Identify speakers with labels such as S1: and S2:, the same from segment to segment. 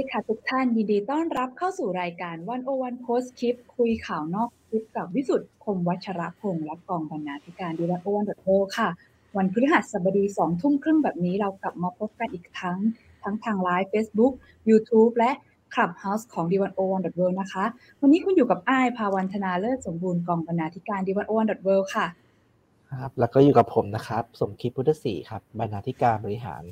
S1: ดีค่ะทุกท่านยินดีต้อนรับเข้าสู่รายการวันโอวันโพสคลิป คุยข่าวนอกคลิปกับวิสุทธ์คมวัชรพงศ์และกองบรรณาธิการดีวันโอวันดโอค่ะ วันพฤหัสบดีสองทุ่มครึ่งแบบนี้เรากลับมาพบกันอีกครั้ง ทั้งทางไลฟ์ Facebook YouTube และ Clubhouse ของ d 1 0 1 w o r l d นะคะ วันนี้คุณอยู่กับอ้ายภาวันธนาเลิศสมบูรณ์กองบรรณาธิการ d 1 0 1 w o r l d ค่ะ
S2: ครับ แล้วก็อยู่กับผมนะครับ สมคิดพุทธศรีครับบรรณาธิการบริหาร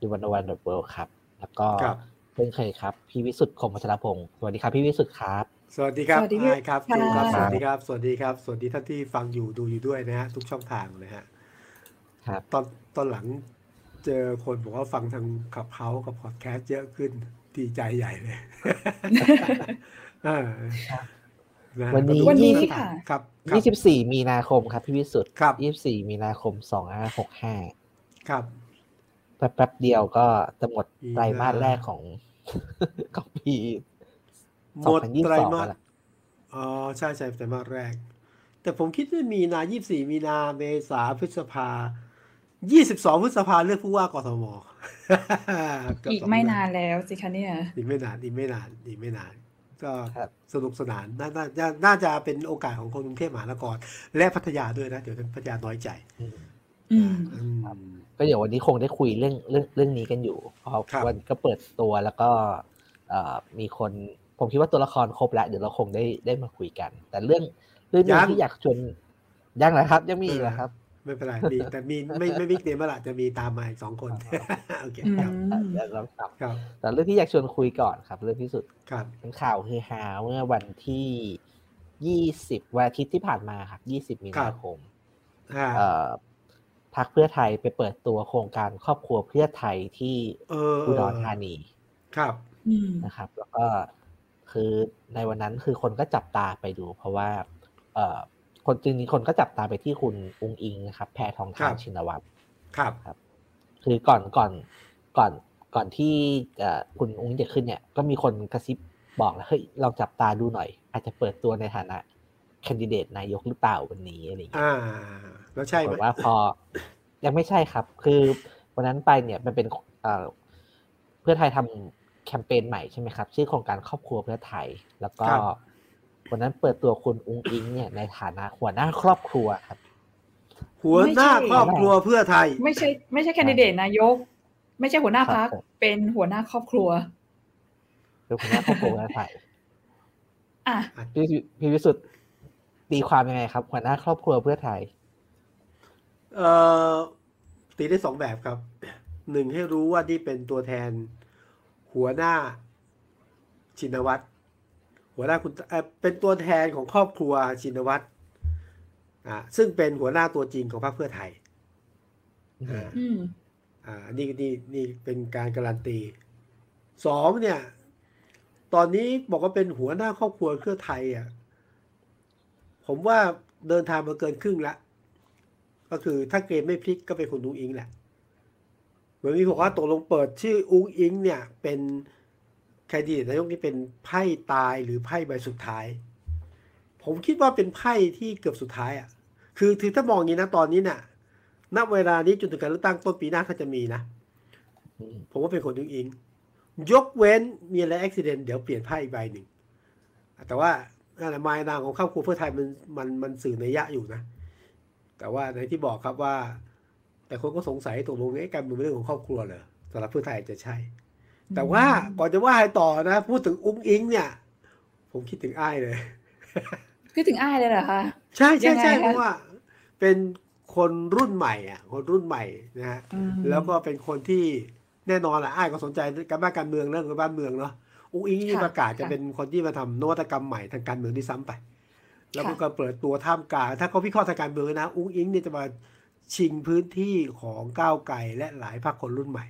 S2: d 1 0 1 w o r l d ครับ แล้วก็
S3: ครับ
S2: เช่นเคยครับ พี่วิสุทธ์คมวัชรพงศ์สวัสดีครับพี่วิสุทธ์ครับ
S3: สวัสดีครับ
S1: สวัสดี
S3: อายครับ
S1: ค่ะ
S3: จูครับ สวัสดีครับ สวัสดีครับ สวัสดีท่านที่ฟังอยู่ดูอยู่ด้วยนะฮะทุกช่องทางนะฮะ
S2: ครับ
S3: ตอนตอนหลังเจอคนบอกว่าฟังทางขับเฮากับพอดแคสต์เยอะขึ้นดีใจใหญ่เลยเออนะ
S2: วันนี้
S3: ก็ดู
S1: วันนี้
S3: ช่องทาง
S1: ค่ะ
S3: ครับครับ
S2: 24 มีนาคมครับพี่วิสุทธ์
S3: ครับ
S2: 24 มีนาคม 2565
S3: ครับ
S2: แป๊บๆเดียวก็จะหมด
S3: มีนา
S2: ไตรมาสแรกของ ของปี
S3: หมดไตร
S2: 2022
S3: มาส
S2: แล้ว
S3: อ๋อใช่ใช่ไตรมาสแรก แต่ผมคิดว่ามีนายี่สี่มีนาเมษาพฤษภายี่สิบสองพฤษภาเลือกผู้ว่ากทมเบ
S1: อีก
S3: สง
S1: ไม่
S3: เดื
S1: นานแล้วสิคะเนี่ย
S3: อีกไม่นานอีกไม่นานอีกไม่นาน ก็
S2: ครับ
S3: สนุกสนานนาน่าน่าน่าจะเป็นโอกาสของคนกรุงเทพมหานครและพัทยาด้วยนะ เดี๋ยวพัทยาน้อยใจ
S2: อืม
S1: อืม
S3: อืม
S2: ก็เดี๋ยววันนี้คงได้คุยเรื่องเรื่องเรื่องนี้กันอยู่เพราะ
S3: ครับ
S2: วันก็เปิดตัวแล้วก็เอ่อมีคนผมคิดว่าตัวละครครบแล้วเดี๋ยวเราคงได้ได้มาคุยกัน แต่เรื่องเรื่องหนึงที่อยากชวนยังนะครับ ยังมีอีกนะครับ
S3: ไม่เป็นไรมีแต่มีไม่ไม่วิกเนมละจะมีตามมาอีกสองคนโอเค
S1: อื
S3: ครับ
S1: ม
S2: เดี๋ยวเรากลับ
S3: ครับ
S2: แต่เรื่องที่อยากชวนคุยก่อนครับ เรื่องที่สุด
S3: ครับ
S2: เป็นข่าวฮือฮาเมื่อวันที่ยี่สิบวันอาทิตย์ที่ผ่านมาครับยี่สิบมีนาคม
S3: อ่า
S2: เอ่อ พักเพื่อไทยไปเปิดตัวโครงการครอบครัวเพื่อไทยที่
S3: เออ
S2: อุดรธานี
S3: ครับ
S1: อืม
S2: นะครับ แล้วก็คือในวันนั้นคือคนก็จับตาไปดู เพราะว่าเอ่อคนจริงๆคนก็จับตาไปที่คุณอุงอิงนะครับ แพทองทานชินวัตร
S3: ครับ
S2: คือก่อนก่อนก่อนก่อนที่เอ่อคุณอุ้งอิงจะขึ้นเนี่ย ก็มีคนกระซิบบอกแล้วเฮ้ยลองจับตาดูหน่อย อาจจะเปิดตัวในฐานะ แคนดิเดตนายกหรือเปล่าวันนี้อะไรอย่างเงี้ย
S3: อ่า แล้วใช่ไหม
S2: แต่ว่าพอ ยังไม่ใช่ครับ คือวันนั้นไปเนี่ยมันเป็นเอ่อเพื่อไทยทำแคมเปญใหม่ใช่ไหมครับ ชื่อโครงการครอบครัวเพื่อไทย แล้วก็วันนั้นเปิดตัวคุณอุ้งอิง เนี่ยในฐานะหัวหน้าครอบครัวครับ
S3: หัวหน้าครอบครัวเพื่อไทย
S1: ไม่ใช่ ไม่ใช่แคนดิเดตนายก ไม่ใช่หัวหน้าพัก
S2: ครับผม
S1: เป็นหัวหน้าครอบครัว
S2: เป็นหัวหน้าครอบครัวเพื่อไทย
S1: อะ
S2: พี่พี่วิสุทธ์ ตีความยังไงครับหัวหน้าครอบครัวเพื่อไทย
S3: เอ่อตีได้สองแบบครับหนึ่งให้รู้ว่านี่เป็นตัวแทน หัวหน้าชินวัตรหัวหน้าคุณเอ่อเป็นตัวแทนของครอบครัวชินวัตรอ่าซึ่งเป็นหัวหน้าตัวจริงของพรรคเพื่อไทยอ่า
S1: อืม
S3: อ่านี่นี่นี่เป็นการการันตีสองเนี่ย ตอนนี้บอกว่าเป็นหัวหน้าครอบครัวเพื่อไทยอะ ผมว่าเดินทางมาเกินครึ่งละ ก็คือถ้าเกมไม่พลิกก็เป็นคุณอุ้งอิงแหละ เหมือนมีบอกว่าตกลงเปิดชื่ออุ้งอิงเนี่ย เป็นแคนดิเดตนายกนี่เป็นไพ่ตายหรือไพ่ใบสุดท้าย ผมคิดว่าเป็นไพ่ที่เกือบสุดท้ายอะ คือถือถ้ามองอย่างนี้นะตอนนี้เนี่ยณเวลานี้จนถึงการเลือกตั้งต้นปีหน้าถ้าจะมีนะผมว่าเป็นคนอุ้งอิง ยกเว้นมีอะไรอุบิเหตุเดี๋ยวเปลี่ยนไพ่อีกใบหนึ่งแต่ว่า นั่นแหละมายนางของครอบครัวเพื่อไทยมันมันมันสื่อในยยะอยู่นะ แต่ว่าในที่บอกครับว่า แต่คนก็สงสัยตกลงไอ้การเมืองเป็นเรื่องของครอบครัวเหรอสำหรับเพื่อไทยจะใช่ แต่ว่าก่อนจะว่าให้ต่อนะ พูดถึงอุ้งอิงเนี่ย ผมคิดถึงอ้ายเลย
S1: คือถึงอ้ายเลยเหรอคะ
S3: ใช่ใช่ใช่
S1: ยังไงคะ
S3: เพราะว่า เป็นคนรุ่นใหม่อะ คนรุ่นใหม่นะฮะ
S1: อืม
S3: แล้วก็เป็นคนที่แน่นอนแหละอ้ายก็สนใจการบ้านการเมืองเรื่องการบ้านเมืองเนาะ อุ้งอิงนี่
S1: ค่ะ
S3: ประกาศจะ
S1: ค่ะ
S3: เป็นคนที่มาทำนวัตกรรมใหม่ทางการเมืองที่ซ้ำไป แล้วก็
S1: ค่ะ
S3: เปิดตัวท่ามกลางถ้าเขาวิเคราะห์ทางการเมืองนะ อุ้งอิงเนี่ยจะมาชิงพื้นที่ของก้าวไกลและหลายพรรคคนรุ่นใหม่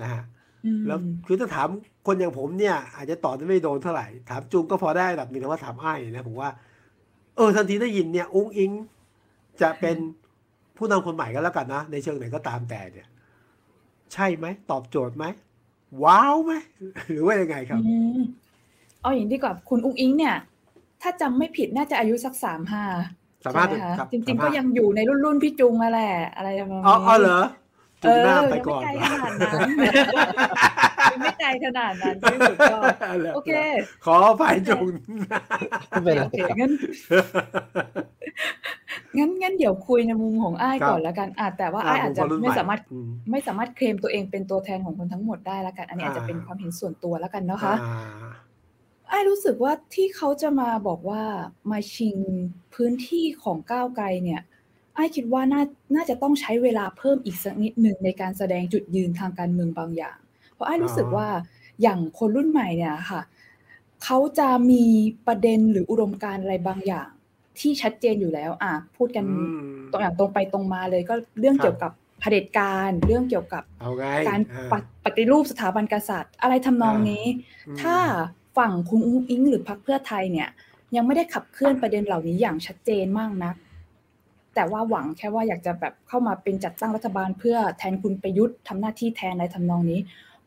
S3: นะฮะ
S1: อืม
S3: แล้วคือถ้าถามคนอย่างผมเนี่ย อาจจะตอบได้ไม่โดนเท่าไหร่ ถามจุงก็พอได้ระดับหนึ่งแต่ว่าถามอ้ายนะผมว่า เออทันทีได้ยินเนี่ย อุ้งอิงจะเป็นผู้นำคนใหม่ก็แล้วกันนะ ในเชิงไหนก็ตามแต่เนี่ย ใช่ไหม ตอบโจทย์ไหม ว้าวไหมหรือว่ายังไงครับ
S1: อืมเอาอย่างนี้ดีกว่าคุณอุ้งอิงเนี่ย ถ้าจำไม่ผิดน่าจะอายุสักสามห้า
S3: สามารถ
S1: ใช่ไหคะ
S3: ครับ
S1: จริงๆ
S3: สามารถ
S1: ก็ยังอยู่ในรุ่นรุ่นพี่จุงมาแหละอะไรประมาณ
S3: อ๋อ
S1: นี้
S3: อ๋อเหรอ
S1: เอ
S3: จุง
S1: อ
S3: หน้า
S1: ยัง
S3: ไป
S1: ไม่
S3: ก่อน
S1: ไกลขนาดนั้นไม่ใจขนาดนั้นพี่สุดก็โอเค
S3: ขออภัยจง
S2: ไม่เป็นไร
S1: โอเค
S2: ครับ
S1: งั้นงั้นงั้นเดี๋ยวคุยในมุมของอ้าย
S3: ครับ
S1: ก่อนแล้วกันอาแต่ว่าอ้ายอาจจะ
S3: มุมคนรุ่น
S1: ไม่
S3: ให
S1: สามารถ
S3: อืม
S1: ไม่สามารถเคลมตัวเองเป็นตัวแทนของคนทั้งหมดได้แล้วกัน อันนี้อาจจะ
S3: อ่า
S1: เป็นความเห็นส่วนตัวแล้วกันเนาะคะ
S3: อ่า
S1: ไอ้ายรู้สึกว่าที่เขาจะมาบอกว่ามาชิงพื้นที่ของก้าวไกลเนี่ยไอ้ายคิดว่าน่าน่าจะต้องใช้เวลาเพิ่มอีกสักนิดหนึ่งในการแสดงจุดยืนทางการเมืองบางอย่างเพ ราะไอ้ายรู้สึกว่าอย่างคนรุ่นใหม่เนี่ยค่ะเขาจะมีประเด็นหรืออุดมการณ์อะไรบางอย่าง ที่ชัดเจนอยู่แล้ว อะพูดกัน
S3: อืม
S1: ตรงอย่างตรงไปตรงมาเลยก็เรื่อง
S3: ครับ
S1: เกี่ยวกับเผด็จการเรื่องเกี่ยวกับ
S3: เอาไง
S1: การ
S3: อ่า
S1: ปฏิปฏิรูปสถาบันกษัตริย์ อะไรทำนอง
S3: อ่านี้
S1: นี้
S3: อืม
S1: ถ้าฝั่งคุณอุ้งอิงหรือพรรคเพื่อไทยเนี่ย ยังไม่ได้ขับเคลื่อนประเด็นเหล่านี้อย่างชัดเจนมากนัก แต่ว่าหวังแค่ว่าอยากจะแบบเข้ามาเป็นจัดตั้งรัฐบาลเพื่อแทนคุณประยุทธ์ทำหน้าที่แทนในทำนองนี้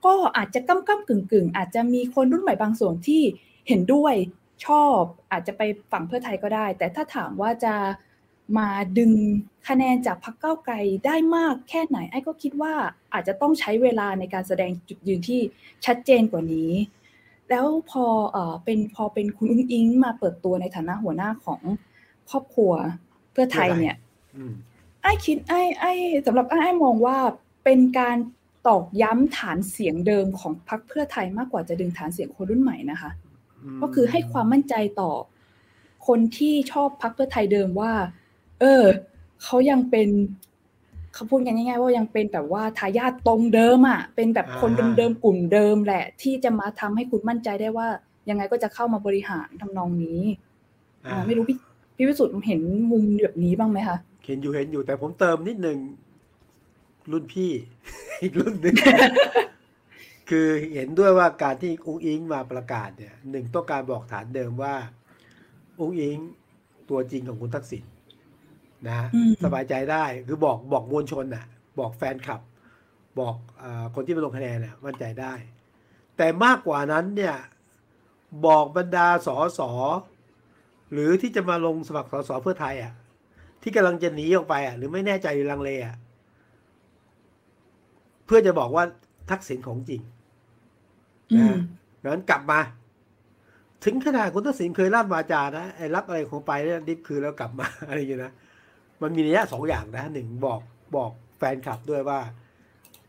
S1: ก็อาจจะก้ำก้ำกึ่งกึ่งๆอาจจะมีคนรุ่นใหม่บางส่วนที่เห็นด้วยชอบอาจจะไปฝั่งเพื่อไทยก็ได้ แต่ถ้าถามว่าจะมาดึงคะแนนจากพรรคก้าวไกลได้มากแค่ไหนไอ้ก็คิดว่าอาจจะต้องใช้เวลาในการแสดงจุดยืนที่ชัดเจนกว่านี้ แล้วพอเอ่อเป็นพอเป็นคุณอุ้งอิงมาเปิดตัวในฐานะหัวหน้าของครอบครัวเพื่อไทยเนี่ย
S3: อืม
S1: ไอ้คิดไอ้ไอ้สำหรับไอ้ไอ้มองว่าเป็นการ ตอกย้ำฐานเสียงเดิมของพรรคเพื่อไทยมากกว่าจะดึงฐานเสียงคนรุ่นใหม่นะคะ
S3: ม
S1: ก็คือให้ความมั่นใจต่อ คนที่ชอบพรรคเพื่อไทยเดิมว่า เออเขายังเป็นเขาพูดกันง่ายๆว่ายังเป็นแบบว่าทายาทตรงเดิมอะ เป็นแบบคนเดิมๆกลุ่มเดิมแหละ ที่จะมาทำให้คุณมั่นใจได้ว่า ยังไงก็จะเข้ามาบริหารทำนองนี้
S3: อ่า
S1: อ่า ไม่รู้พี่พี่วิสุทธ์เห็นมุมแบบนี้บ้างไหมคะ
S3: เห็นอยู่เห็นอยู่แต่ผมเติมนิดหนึ่ง รุ่นพี่ อีกรุ่นหนึ่งคือเห็นด้วยว่าการที่อุ้งอิงมาประกาศเนี่ยหนึ่งต้องการบอกฐานเดิมว่าอุ้งอิงตัวจริงของคุณทักษิณนะ
S1: อืม
S3: สบายใจได้คือบอกบอกมวลชนน่ะ บอกแฟนคลับ บอกอาคนที่มาลงคะแนนน่ะมั่นใจได้ แต่มากกว่านั้นเนี่ยบอกบรรดาสอสอหรือที่จะมาลงสมัครสอสอเพื่อไทยอะที่กำลังจะหนีออกไปอะหรือไม่แน่ใจหรือลังเลอะเพื่อจะบอกว่าทักษิณของจริง
S1: อืม
S3: งั้นกลับมา ถึงขนาดคุณทักษิณเคยลั่นวาจานะไอ้รับอะไรของไปเนี่ยดิฟคือแล้วกลับมาอะไรอย่างเงี้ยนะมันมีนัยยะสองอย่างนะหนึ่งบอกบอกแฟนคลับด้วยว่า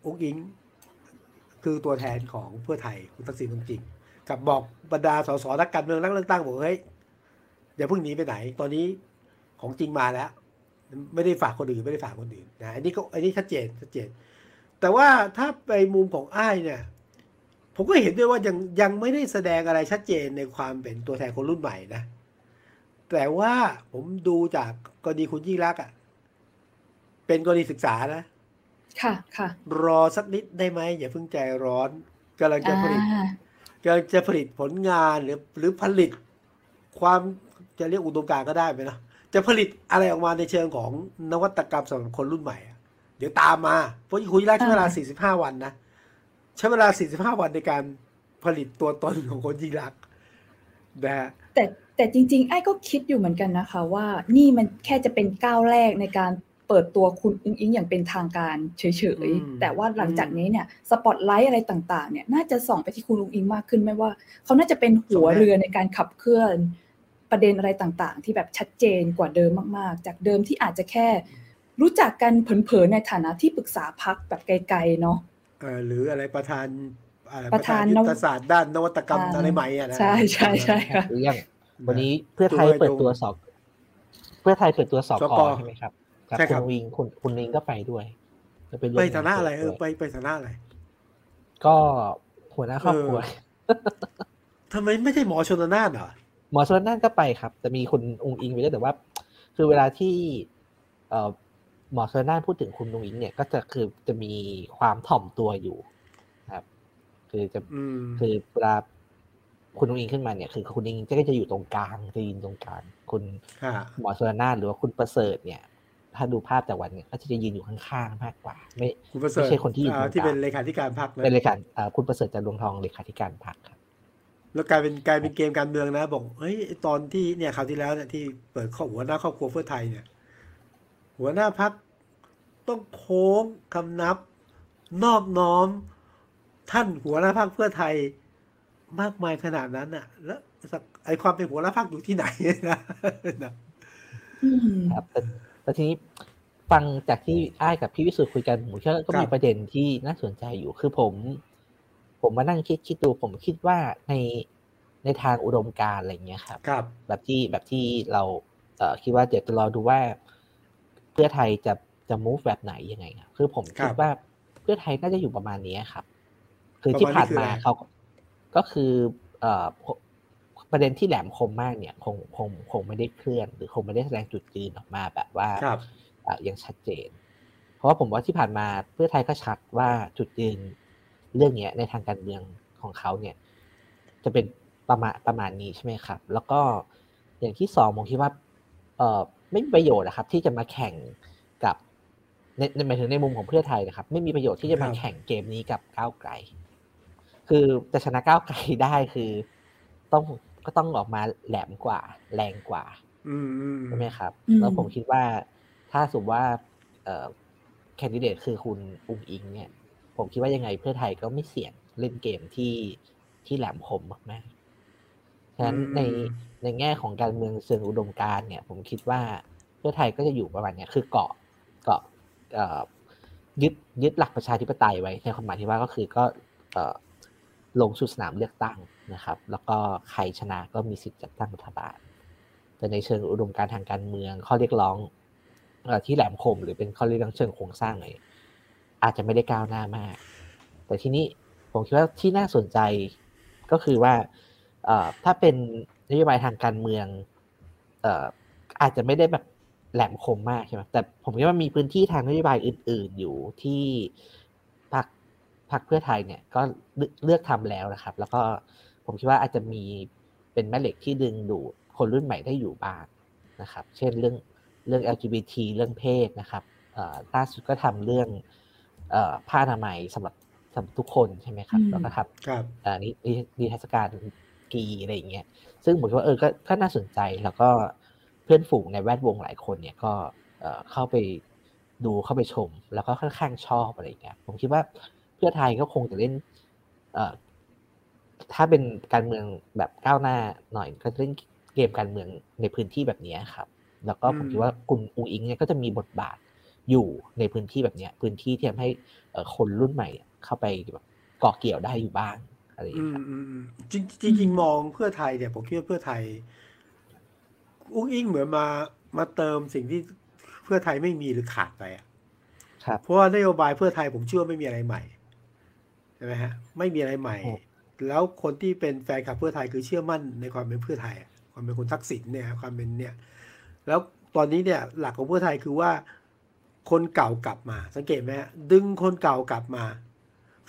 S3: อุ้งอิง คือตัวแทนของเพื่อไทยคุณทักษิณจริงๆกับบอกบรรดาสสนักการเมืองนักเลือกตั้งบอกเฮ้ยอย่าเพิ่งหนีไปไหน ตอนนี้ของจริงมาแล้ว ไม่ได้ฝากคนอื่นไม่ได้ฝากคนอื่นนะอันนี้ก็อันนี้ชัดเจนชัดเจน แต่ว่าถ้าไปมุมของอ้ายเนี่ย ผมก็เห็นด้วยว่ายังยังไม่ได้แสดงอะไรชัดเจนในความเป็นตัวแทนคนรุ่นใหม่นะ แต่ว่าผมดูจากกรณีคุณยิ่งรักษณ์อะ เป็นกรณีศึกษานะ
S1: ค่ะ ค่ะ
S3: รอสักนิดได้ไหมอย่าเพิ่งใจร้อนกำลังจะ
S1: อ่า
S3: ผลิตกำลังจะผลิตผลงานหรือหรือผลิตความจะเรียกอุดมการณ์ก็ได้ไหมนะจะผลิตอะไรออกมาในเชิงของนวัตกรรมสำหรับคนรุ่นใหม่อะ เดี๋ยวตามมาเพราะคุณยิ่งรักษณ์ใช้เวลา 45 วันนะ ใช้เวลา 45 วันในการผลิตตัวตนของคนยิ่งรักษณ์นะฮะ
S1: แต่แต่จริง ๆ ไอ้ก็คิดอยู่เหมือนกันนะคะ ว่านี่มันแค่จะเป็นก้าวแรกในการเปิดตัวคุณอิงอิงอย่างเป็นทางการเฉยๆ แต่ว่าหลังจากนี้เนี่ยสปอตไลท์อะไรต่างๆ เนี่ยน่าจะส่องไปที่คุณอุงอิงมากขึ้นไม่ว่า เขาน่าจะเป็นหัวเรือในการขับเคลื่อนประเด็นอะไรต่างๆ ที่แบบชัดเจนกว่าเดิมมากๆ จากเดิมที่อาจจะแค่ รู้จักกันเผินๆในฐานะที่ปรึกษาพักแบบไกลๆเนาะ
S3: เอ่อหรืออะไรประธานอะไร
S1: ประธาน
S3: ยุทธศาสตร์ด้านนวัตกรรม
S1: อ่า
S3: อะไรใหม่อะนะ
S1: ใช่ใช่ใช่ค่ะ
S2: หรืออย่างวันนี้เพื่อไทยเปิดตัวสอบ เพื่อไทยเปิดตัวสอบกใช่ไหมครับกับคุณวิงคุณคุณวิงก็ไปด้วยจะไปร่วม
S3: ไปฐานะอะไร
S2: ง
S3: เออไปไปฐานะอะไร
S2: ก็หัวหน้าครอบครัว
S3: เออทำไมไม่ใช่หมอชนน่านเหรอ
S2: หมอชนนั่นก็ไปครับ แต่มีคุณองอิงไปด้วยแต่ว่า คือเวลาที่ เอ่อ หมอชนนั่นพูดถึงคุณองอิงเนี่ยก็จะคือจะมีความถ่อมตัวอยู่ครับ คือจะ
S3: อืม
S2: คือเวลาคุณองอิงขึ้นมาเนี่ย คือคุณองอิงก็จะอยู่ตรงกลางจะยืนตรงกลางคุณ
S3: ค่ะ
S2: หมอชนน่านหรือว่าคุณประเสริฐเนี่ย ถ้าดูภาพแต่วันเนี่ยก็จะยืนอยู่ข้างๆมากกว่า ไม่
S3: คุณประเสริฐ
S2: ไม่ใช่คนที่อยู่
S3: อ่า
S2: ตรงกลาง
S3: ที่เป็นเลขาธิการพรรคนะ
S2: เป็นเลขาเอ่อคุณประเสริฐจันทร์ดวงทองเลขาธิการพรรคครับ
S3: แล้วกลายเป็นกลายเป็นเกมการเมืองนะบอกเฮ้ยตอนที่เนี่ยคราวที่แล้วเนี่ยที่เปิดข้อหัวหน้าครอบครัวเพื่อไทยเนี่ย หัวหน้าพัก ต้องโค้งคำนับ นอบน้อม ท่านหัวหน้าพรรคเพื่อไทยมากมายขนาดนั้นน่ะ แล้วไอความเป็นหัวหน้าพรรคอยู่ที่ไหนนะนะ
S1: อืม
S2: ครับแต่แต่ทีนี้ฟังจากที่อ้ายกับพี่วิสุทธ์คุยกันผมเชื่อก็มีประเด็นที่น่าสนใจอยู่คือผม ผมมานั่งคิดคิดดูผมคิดว่าในในทางอุดมการณ์อะไรเงี้ยครับ
S3: ครับ
S2: แบบที่แบบที่เราเอ่อคิดว่าเดี๋ยวจะรอดูว่า เพื่อไทยจะ จะ move แบบไหนยังไงครับคือผมคิดว่าเพื่อไทยน่าจะอยู่ประมาณนี้ครับ คือที่ผ่านมาเขาก็คือเอ่อประเด็นที่แหลมคมมากเนี่ย คงคงคงไม่ได้เคลื่อน หรือคงไม่ได้แสดงจุดยืนออกมาแบบว่า
S3: ครับ
S2: อะยังชัดเจน เพราะว่าผมว่าที่ผ่านมาเพื่อไทยก็ชัดว่าจุดยืนเรื่องเนี้ยในทางการเมืองของเขาเนี่ย จะเป็นประมาณประมาณนี้ใช่ไหมครับ แล้วก็อย่างที่สองผมคิดว่า เอ่อไม่มีประโยชน์นะครับ ที่จะมาแข่งกับ ในในหมายถึงในมุมของเพื่อไทยนะครับ ไม่มีประโยชน์ที่จะมาแข่งเกมนี้กับก้าวไกล คือจะชนะก้าวไกลได้คือ ต้องก็ต้องออกมาแหลมกว่า แรงกว่า
S3: อืมอืม
S2: ใช่ไหมครับ
S1: อืม
S2: แล้วผมคิดว่าถ้าสมมติว่าเอ่อแคนดิเดตคือคุณอุ้งอิง เนี่ย ผมคิดว่ายังไงเพื่อไทยก็ไม่เสี่ยงเล่นเกมที่ที่แหลมคมมากๆฉะนั้นในในแง่ของการเมืองเชิงอุดมการณ์เนี่ย ผมคิดว่าเพื่อไทยก็จะอยู่ประมาณเนี้ยคือเกาะเกาะเอ่อ ยึดยึดหลักประชาธิปไตยไว้ในความหมายที่ว่าก็คือก็ลงสู่สนามเลือกตั้งนะครับ แล้วก็ใครชนะก็มีสิทธิ์จัดตั้งรัฐบาล แต่ในเชิงอุดมการทางการเมืองข้อเรียกร้องที่แหลมคมหรือเป็นข้อเรียกร้องเชิงโครงสร้างอะไรอาจจะไม่ได้ก้าวหน้ามาก แต่ที่นี้ผมคิดว่าที่น่าสนใจก็คือว่าถ้าเป็นนโยบายทางการเมืองอาจจะไม่ได้แบบ แหลมคมมากใช่ไหมแต่ผมคิดว่ามีพื้นที่ทางนโยบายอื่น ๆ อยู่ที่พรรคพรรคเพื่อไทยเนี่ยก็เลือกทำแล้วนะครับ แล้วก็ผมคิดว่าอาจจะมีเป็นแม่เหล็กที่ดึงดูดคนรุ่นใหม่ได้อยู่บ้างนะครับ เช่นเรื่องเรื่อง LGBT เรื่องเพศนะครับเอ่อล่าสุดก็ทำเรื่องเอ่อผ้าอนามัยสำหรับสำหรับทุกคนใช่ไหมครับ
S1: อืม
S2: แล้วก็ครับ
S3: ครับ
S2: อ่านินินิทรรศการกีอะไรอย่างเงี้ยซึ่งผมคิดว่าเออก็ก็น่าสนใจแล้วก็ เพื่อนฝูงในแวดวงหลายคนเนี่ยก็เอ่อเข้าไปดูเข้าไปชม แล้วก็ค่อนข้างชอบอะไรอย่างเงี้ยผมคิดว่าเพื่อไทยก็คงจะเล่นเอ่อถ้าเป็นการเมืองแบบก้าวหน้าหน่อยก็จะเล่นเกมการเมืองในพื้นที่แบบเนี้ยครับ แล้วก็ผมคิดว่าคุณอูอิงเนี่ยก็จะมีบทบาทอยู่ในพื้นที่แบบเนี้ยพื้นที่ที่ทำให้เอ่อคนรุ่นใหม่เนี่ยเข้าไปแบบเกาะเกี่ยวได้อยู่บ้างอะไรอย่าง
S3: อื
S2: เงี้ย
S3: ม
S2: ครับ
S3: อืมอืมจริงจริงจริงมองเพื่อไทยเนี่ยผมคิดว่าเพื่อไทย อุ้งอิงเหมือนมามาเติมสิ่งที่เพื่อไทยไม่มีหรือขาดไปอะ
S2: ครับ
S3: เพราะว่านโยบายเพื่อไทยผมเชื่อว่าไม่มีอะไรใหม่ใช่ไหมฮะ ไม่มีอะไรใหม่
S2: โอ้
S3: แล้วคนที่เป็นแฟนคลับเพื่อไทยคือเชื่อมั่นในความเป็นเพื่อไทยอะความเป็นคนทักษิณเนี่ยความเป็นเนี่ย แล้วตอนนี้เนี่ยหลักของเพื่อไทยคือว่า คนเก่ากลับมา สังเกตไหมฮะดึงคนเก่ากลับมา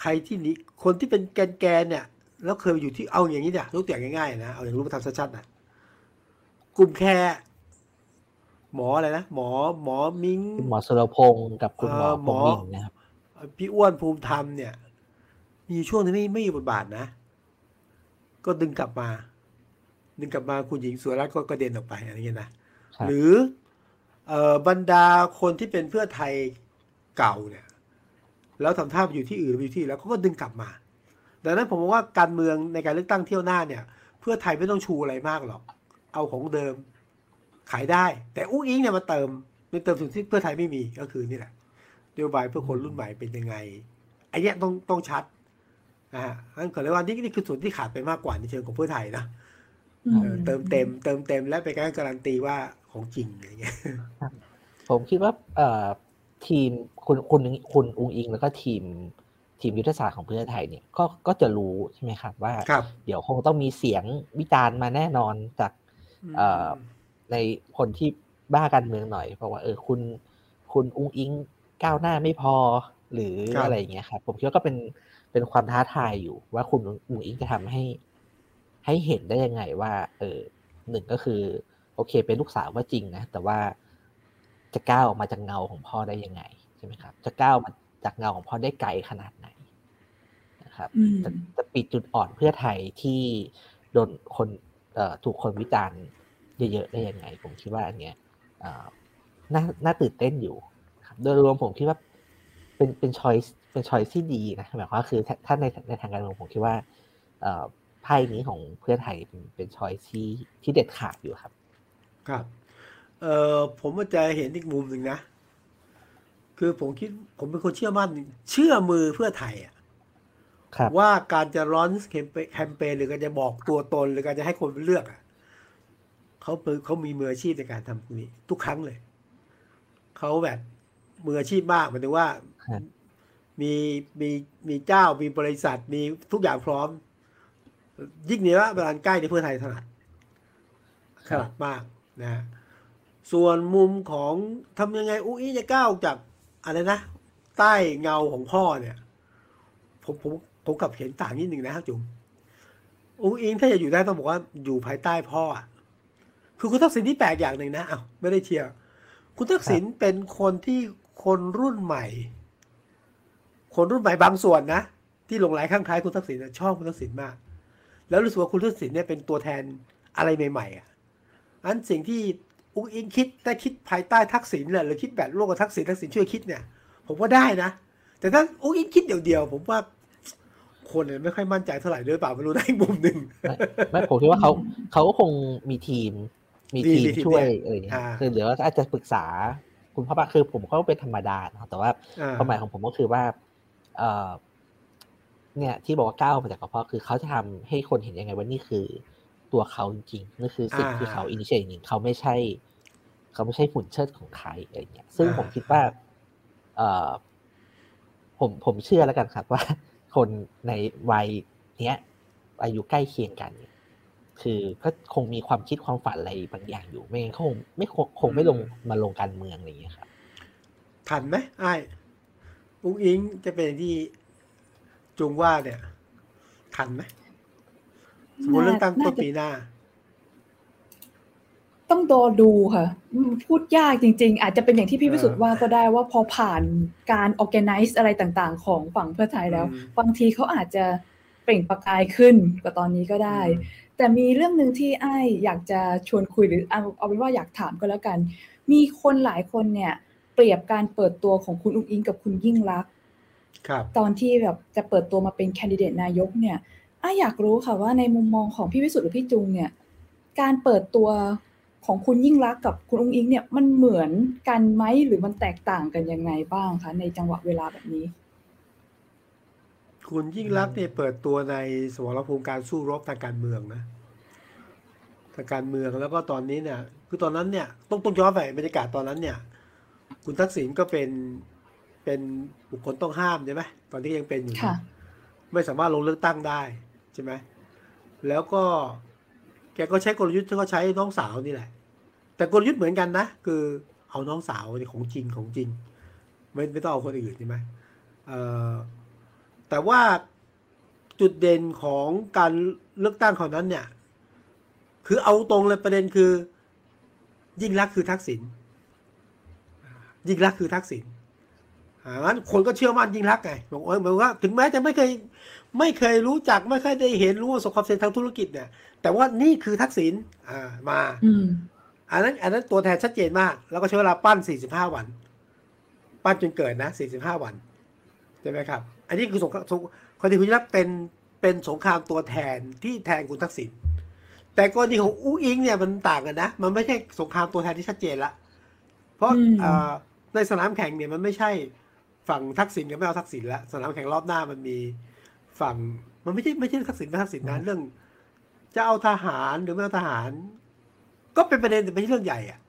S3: ใครที่หนี้คนที่เป็นแกนแกนๆเนี่ย แล้วเคยอยู่ที่เอาอย่างนี้เนี่ยยกตัวอย่างง่ายๆนะเอาอย่างรูปธรรมชัดๆนะ กลุ่มแคร์หมออะไรนะหมอหมอมิง
S2: คุณหมอสุรพงศ์กับคุณหมอ
S3: เอ่อ
S2: พ
S3: หม
S2: ง
S3: อ
S2: มินนะครับ
S3: พี่อ้วนภูมิธรรมเนี่ย มีช่วงที่ไม่ไม่มีบทบาทนะ ก็ดึงกลับมา ดึงกลับมาคุณหญิงสุรัตน์ก็กระเด็นออกไปอะไรเงี้ยนะครับหรือเอ่อบรรดาคนที่เป็นเพื่อไทยเก่าเนี่ย แล้วทำท่าไปอยู่ที่อื่นไปอยู่ที่แล้วเขาก็ดึงกลับมาดังนั้นผมมองว่าการเมืองในการเลือกตั้งเที่ยวหน้าเนี่ย เพื่อไทยไม่ต้องชูอะไรมากหรอก เอาของเดิมขายได้ แต่อุ้งอิงเนี่ยมาเติมมาเติมสิ่งที่เพื่อไทยไม่มีก็คือนี่แหละนโยบายเพื่อคนรุ่นใหม่เป็นยังไงไอ้เนี้ยต้องต้องชัดนะฮะนั่นก็เลยว่านี่นี่คือส่วนที่ขาดไปมากกว่าในเชิงของเพื่อไทยนะ
S1: อื
S3: เออเติมเต็ม เติมเต็มและเป็นการการันตีว่าของจริงอะไรเงี้ย
S2: ผมคิดว่าเอ่อทีมคุณคุณคุณอุงอิง แล้วก็ทีมทีมยุทธศาสตร์ของเพื่อไทยเนี่ยก็ก็จะรู้ใช่ไหมครับว่า
S3: ครับ
S2: เดี๋ยวคงต้องมีเสียงวิจารณ์มาแน่นอนจากเอ่อ ในคนที่บ้าการเมืองหน่อยเพราะว่าเออคุณคุณอุงอิงก้าวหน้าไม่พอหรือ
S3: ครับ
S2: อะไรอย่างเงี้ยครับผมคิดว่าก็เป็นเป็นความท้าทายอยู่ว่าคุณอุงอิงจะทำให้ ให้เห็นได้ยังไงว่า เออหนึ่งก็คือ โอเค เป็นลูกสาวก็จริงนะ แต่ว่าจะก้าวออกมาจากเงาของพ่อได้ยังไงใช่ไหมครับ จะก้าวมาจากเงาของพ่อได้ไกลขนาดไหนนะครับ
S1: อืม
S2: จะจะปิดจุดอ่อนเพื่อไทยที่โดนคนเอ่อ ถูกคนวิจารณ์เยอะๆได้ยังไง ผมคิดว่าอันเนี้ยน่าน่าตื่นเต้นอยู่ครับโดยรวมผมคิดว่าเป็นเป็นช้อยส์เป็นช้อยที่ดีนะหมายความว่าคือถ้าในในทางการเมืองผมคิดว่าไพ่นี้ของเพื่อไทยเป็นเป็นช้อยที่ที่เด็ดขาดอยู่ครับ
S3: ครับเออผมว่าจะเห็นอีกมุมหนึ่งนะ คือผมคิดผมเป็นคนเชื่อมั่นเชื่อมือเพื่อไทยอะ ว่าการจะร้อนแคมเปญแคมเปญหรือการจะบอกตัวตน หรือการจะให้คนเลือกอะเขาเป็นเขามีมืออาชีพในการทำตรงนี้ ทุกครั้งเลย เขาแบบมืออาชีพมากหมายถึงว่า
S2: ครับ
S3: มีมีมีเจ้ามีบริษัทมีทุกอย่างพร้อม ยิ่งเนี้ยเวลาใกล้ในเพื่อไทยถนัดถนัดมากนะฮะส่วนมุมของทำยังไงอุ้ยจะก้าวจากอะไรนะ ใต้เงาของพ่อเนี่ย ผมผม ผมกลับเห็นต่างนิดหนึ่งนะครับจุ๋มอุ้งอิงถ้าจะอยู่ได้ต้องบอกว่าอยู่ภายใต้พ่ออะคือคุณทักษิณที่แปลกอย่างหนึ่งนะอ้าวไม่ได้เชียร์คุณทักษิณเป็นคนที่คนรุ่นใหม่ คนรุ่นใหม่บางส่วนนะที่หลงไหลข้างท้ายคุณทักษิณน่ะชอบคุณทักษิณมาก แล้วรู้สึกว่าคุณทักษิณเนี่ยเป็นตัวแทนอะไรใหม่ๆอะอันสิ่งที่อุ้งอิงคิดได้คิดภายใต้ทักษิณแหละหรือคิดแบบร่วมกับทักษิณทักษิณช่วยคิดเนี่ย ผมว่าได้นะ แต่ถ้าอุ้งอิงคิดเดียวๆผมว่า คนเนี่ยไม่ค่อยมั่นใจเท่าไหร่ด้วยเปล่าไม่รู้ได้อีกมุมหนึ่ง
S2: ไม่ผมคิดว่าเขาเขาก็คงมีทีม มี
S3: มี
S2: ทีม
S3: มีทีม
S2: ช่วย
S3: เนี่ย
S2: อะไรอย่างเงี้ย
S3: อ่า
S2: คือเดี๋ยวอาจจะปรึกษาคุณพ่อปาคือผมก็เป็นธรรมดานะครับแต่ว่า
S3: อ่า
S2: ความหมายของผมก็คือว่า เอ่อเนี่ยที่บอกว่าก้าวมาจากกระเพาะคือเขาจะทำให้คนเห็นยังไงว่านี่คือตัวเขาจริงๆนี่คือสิ่งที่เขาอินิเชตจริงๆเขาไม่ใช่ เขาไม่ใช่ฝุ่นเชิดของใครอะไรเงี้ย ซึ่งผมคิดว่า เอ่อผมผมเชื่อแล้วกันครับว่า คนในวัยเนี้ยอายุใกล้เคียงกันเนี่ยคือก็คงมีความคิดความฝันอะไรบางอย่างอยู่ ไม่งั้นเขาคงไม่คงคงไม่ลงมาลงการเมืองอะไรอย่างเงี้ยครับ
S3: ทันไหมไอ้ายอุ้งอิงจะเป็นอย่างที่จุงว่าเนี่ยทันไหมสมมติเรื่องตั้งต้นปีหน้า
S1: ต้องรอดูค่ะอืมพูดยากจริง ๆ อาจจะเป็นอย่างที่พี่วิสุทธ์ว่าก็ได้ว่าพอผ่านการ organize อะไรต่างๆ ของฝั่งเพื่อไทยแล้ว
S3: อืม
S1: บางทีเขาอาจจะเปล่งประกายขึ้นกว่าตอนนี้ก็ได้ แต่มีเรื่องหนึ่งที่ไอ้ายอยากจะชวนคุยหรือเอาเอาเป็นว่าอยากถามก็แล้วกัน มีคนหลายคนเนี่ย เปรียบการเปิดตัวของคุณอุ้งอิงกับคุณยิ่งรักษณ์
S3: ครับ
S1: ตอนที่แบบจะเปิดตัวมาเป็นแคนดิเดตนายกเนี่ยอ้ายอยากรู้ค่ะว่าในมุมมองของพี่วิสุทธ์หรือพี่จุงเนี่ย การเปิดตัว ของคุณยิ่งรักษณ์กับคุณอุ้งอิงเนี่ยมันเหมือนกันไหมหรือมันแตกต่างกันยังไงบ้างคะในจังหวะเวลาแบบนี้
S3: คุณยิ่งรักษณ์เนี่ยเปิดตัวในสมรภูมิการสู้รบทางการเมืองนะทางการเมืองแล้วก็ตอนนี้เนี่ย คือตอนนั้นเนี่ยต้องต้องย้อนไปบรรยากาศตอนนั้นเนี่ย คุณทักษิณก็เป็นเป็นบุคคลต้องห้ามใช่ไหมตอนที่ยังเป็นอยู่
S1: ค่ะ
S3: ไม่สามารถลงเลือกตั้งได้ใช่ไหมแล้วก็แกก็ใช้กลยุทธ์ที่เขาใช้น้องสาวนี่แหละ แต่กลยุทธ์เหมือนกันนะ คือเอาน้องสาวของจริงของจริง ไม่ไม่ต้องเอาคนอื่นใช่ไหมแต่ว่าจุดเด่นของการเลือกตั้งคราวนั้นเนี่ย คือเอาตรงเลยประเด็นคือ ยิ่งรักคือทักษิณยิ่งรักคือทักษิณอ่างั้นคนก็เชื่อมั่นยิ่งรักไงบอกเออหมือนว่าถึงแม้จะไม่เคยไม่เคยรู้จักไม่เคยได้เห็นรู้ว่าประสบความสำเร็จทางธุรกิจเนี่ย แต่ว่านี่คือทักษิณอ่ามา
S1: อืม
S3: อันนั้นอันนั้นตัวแทนชัดเจนมาก แล้วก็ใช้เวลาปั้น 45 วัน ปั้นจนเกิดนะ 45 วันใช่ไหมครับ อันนี้คือสงครามสงคนที่คุณรักษณ์เป็นเป็นสงครามตัวแทนที่แทนคุณทักษิณแต่กรณีของอุ้งอิงเนี่ยมันต่างกันนะ มันไม่ใช่สงครามตัวแทนที่ชัดเจนละ เพราะ
S1: อืม
S3: เอ่อในสนามแข่งเนี่ยมันไม่ใช่ฝั่งทักษิณกับไม่เอาทักษิณละสนามแข่งรอบหน้ามันมีฝั่งมันไม่ใช่ไม่ใช่ทักษิณไม่ทักษิณนะเรื่องจะเอาทหารหรือไม่เอาทหาร ก็เป็นประเด็นแต่ไม่ใช่เรื่องใหญ่อะ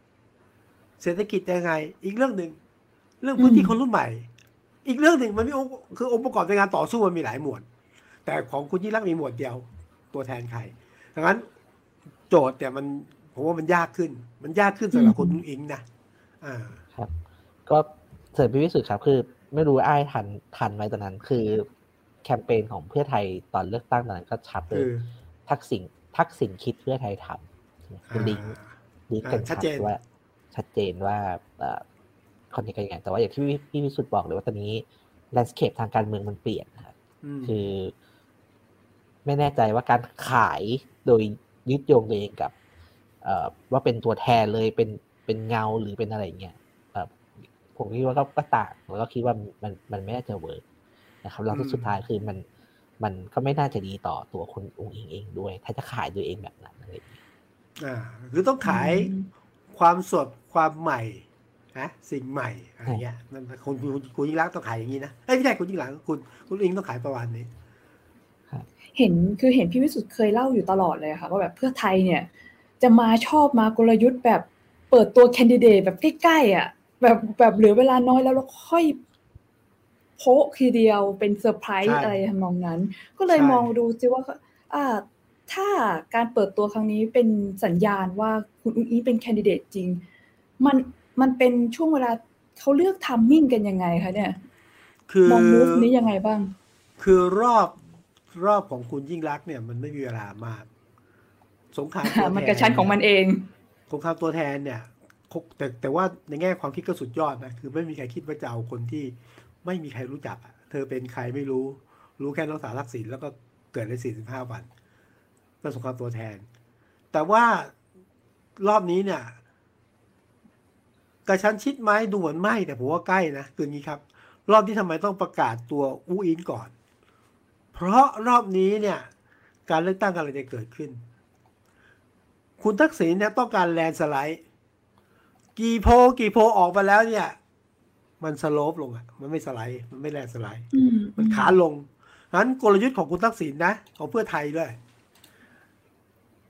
S3: เศรษฐกิจยังไง อีกเรื่องหนึ่งเรื่องพื้นที่
S1: อืม
S3: คนรุ่นใหม่ อีกเรื่องหนึ่งมันมีองค์คือองค์ประกอบในการต่อสู้มันมีหลายหมวด แต่ของคุณยิ่งรักษณ์มีหมวดเดียว ตัวแทนใครดังนั้น โจทย์เนี่ยมันผมว่ามันยากขึ้น มันยากขึ้นสำหรับคุณอุ้งอิงนะอ่า
S2: ครับ ก็เสริมพี่วิสุทธ์ครับ คือ ไม่รู้อ้ายทันทันไหมตอนนั้น คือ แคมเปญของเพื่อไทยตอนเลือกตั้งตอนนั้นก็ชัดเล
S3: คื
S2: ย
S3: อ
S2: ทักษิณทักษิณคิดเพื่อไทยทำคือ ลิงก์ลิงก์กัน
S3: อ่าชั
S2: ชั
S3: ด
S2: ด
S3: เจน
S2: ว่า ชัดเจนว่าเอ่อคนนี้กันยังไงแต่ว่าอย่างที่พี่พี่วิสุทธิ์บอกเลยว่าตอนนี้ landscape ทางการเมืองมันเปลี่ยนนะครับ
S3: อืม
S2: คือ ไม่แน่ใจว่าการขายโดยยึดโยงตัวเองกับเอ่อว่าเป็นตัวแทนเลยเป็นเป็นเงาหรือเป็นอะไรอย่างเงี้ยเอ่อผมคิดว่าก็ก็ต่างแล้วก็คิดว่ามันมันไม่น่าจะ work นะครับแล้วสุดท้ายคือมันมันก็ไม่น่าจะดีต่อตัวคุณอุ๊งอิ๊งเองด้วย ถ้าจะขายตัวเองแบบนั้นอะไรอย่างเงี้ย
S3: อ่าคือต้องขายความสดความใหม่นะสิ่งใหม่อะไรเงี้ยนั่นคุณคุณคุณยิ่งรักษณ์ต้องขายอย่างนี้นะเอ้ยไม่ใช่คุณยิ่งรักษณ์คุณคุณอิงต้องขายประมาณนี้
S1: เห็นคือเห็นพี่วิสุทธ์เคยเล่าอยู่ตลอดเลยค่ะว่าแบบเพื่อไทยเนี่ย จะมาชอบมากลยุทธ์แบบเปิดตัวแคนดิเดตแบบใกล้ๆอะแบบแบบเหลือเวลาน้อยแล้วแล้วค่อยโพะทีเดียวเป็นเซอร์ไพร
S3: ใช่
S1: ส์อะไรทำนองนั้น ก็เลย
S3: ใช่
S1: มองดูซิว่า อ่า ถ้าการเปิดตัวครั้งนี้เป็นสัญญาณว่าคุณอุ้งอิงเป็นแคนดิเดตจริง มันมันเป็นช่วงเวลาเขาเลือกทัมมิ่งกันยังไงคะเนี่ย
S3: คือ
S1: มองมูฟนี้ยังไงบ้าง
S3: คือรอบรอบของคุณยิ่งรักษณ์เนี่ย มันไม่มีเวลามาก สงครามตัวแทน
S1: มันกระชั้นของมันเอง
S3: สงครามตัวแทนเนี่ยคงแต่แต่ว่าในแง่ความคิดก็สุดยอดนะ คือไม่มีใครคิดว่าจะเอาคนที่ไม่มีใครรู้จักอะเธอเป็นใครไม่รู้ รู้แค่น้องสาวทักษิณแล้วก็เกิดในสี่สิบห้าวัน นั่นสงครามตัวแทน แต่ว่ารอบนี้เนี่ยกระชั้นชิดไหมดูเหมือนไม่แต่ผมว่าใกล้นะ คืออย่างนี้ครับ รอบที่ทำไมต้องประกาศตัวอูอินก่อน เพราะรอบนี้เนี่ยการเลือกตั้งกำลังจะเกิดขึ้น คุณทักษิณเนี่ยต้องการแลนด์สไลด์กี่โพลกี่โพลออกมาแล้วเนี่ย มันสโลปลงอะมันไม่สไลด์มันไม่แลนด์สไลด์
S1: อืม
S3: มันขาลงนั้นกลยุทธ์ของคุณทักษิณนะ ของเพื่อไทยด้วย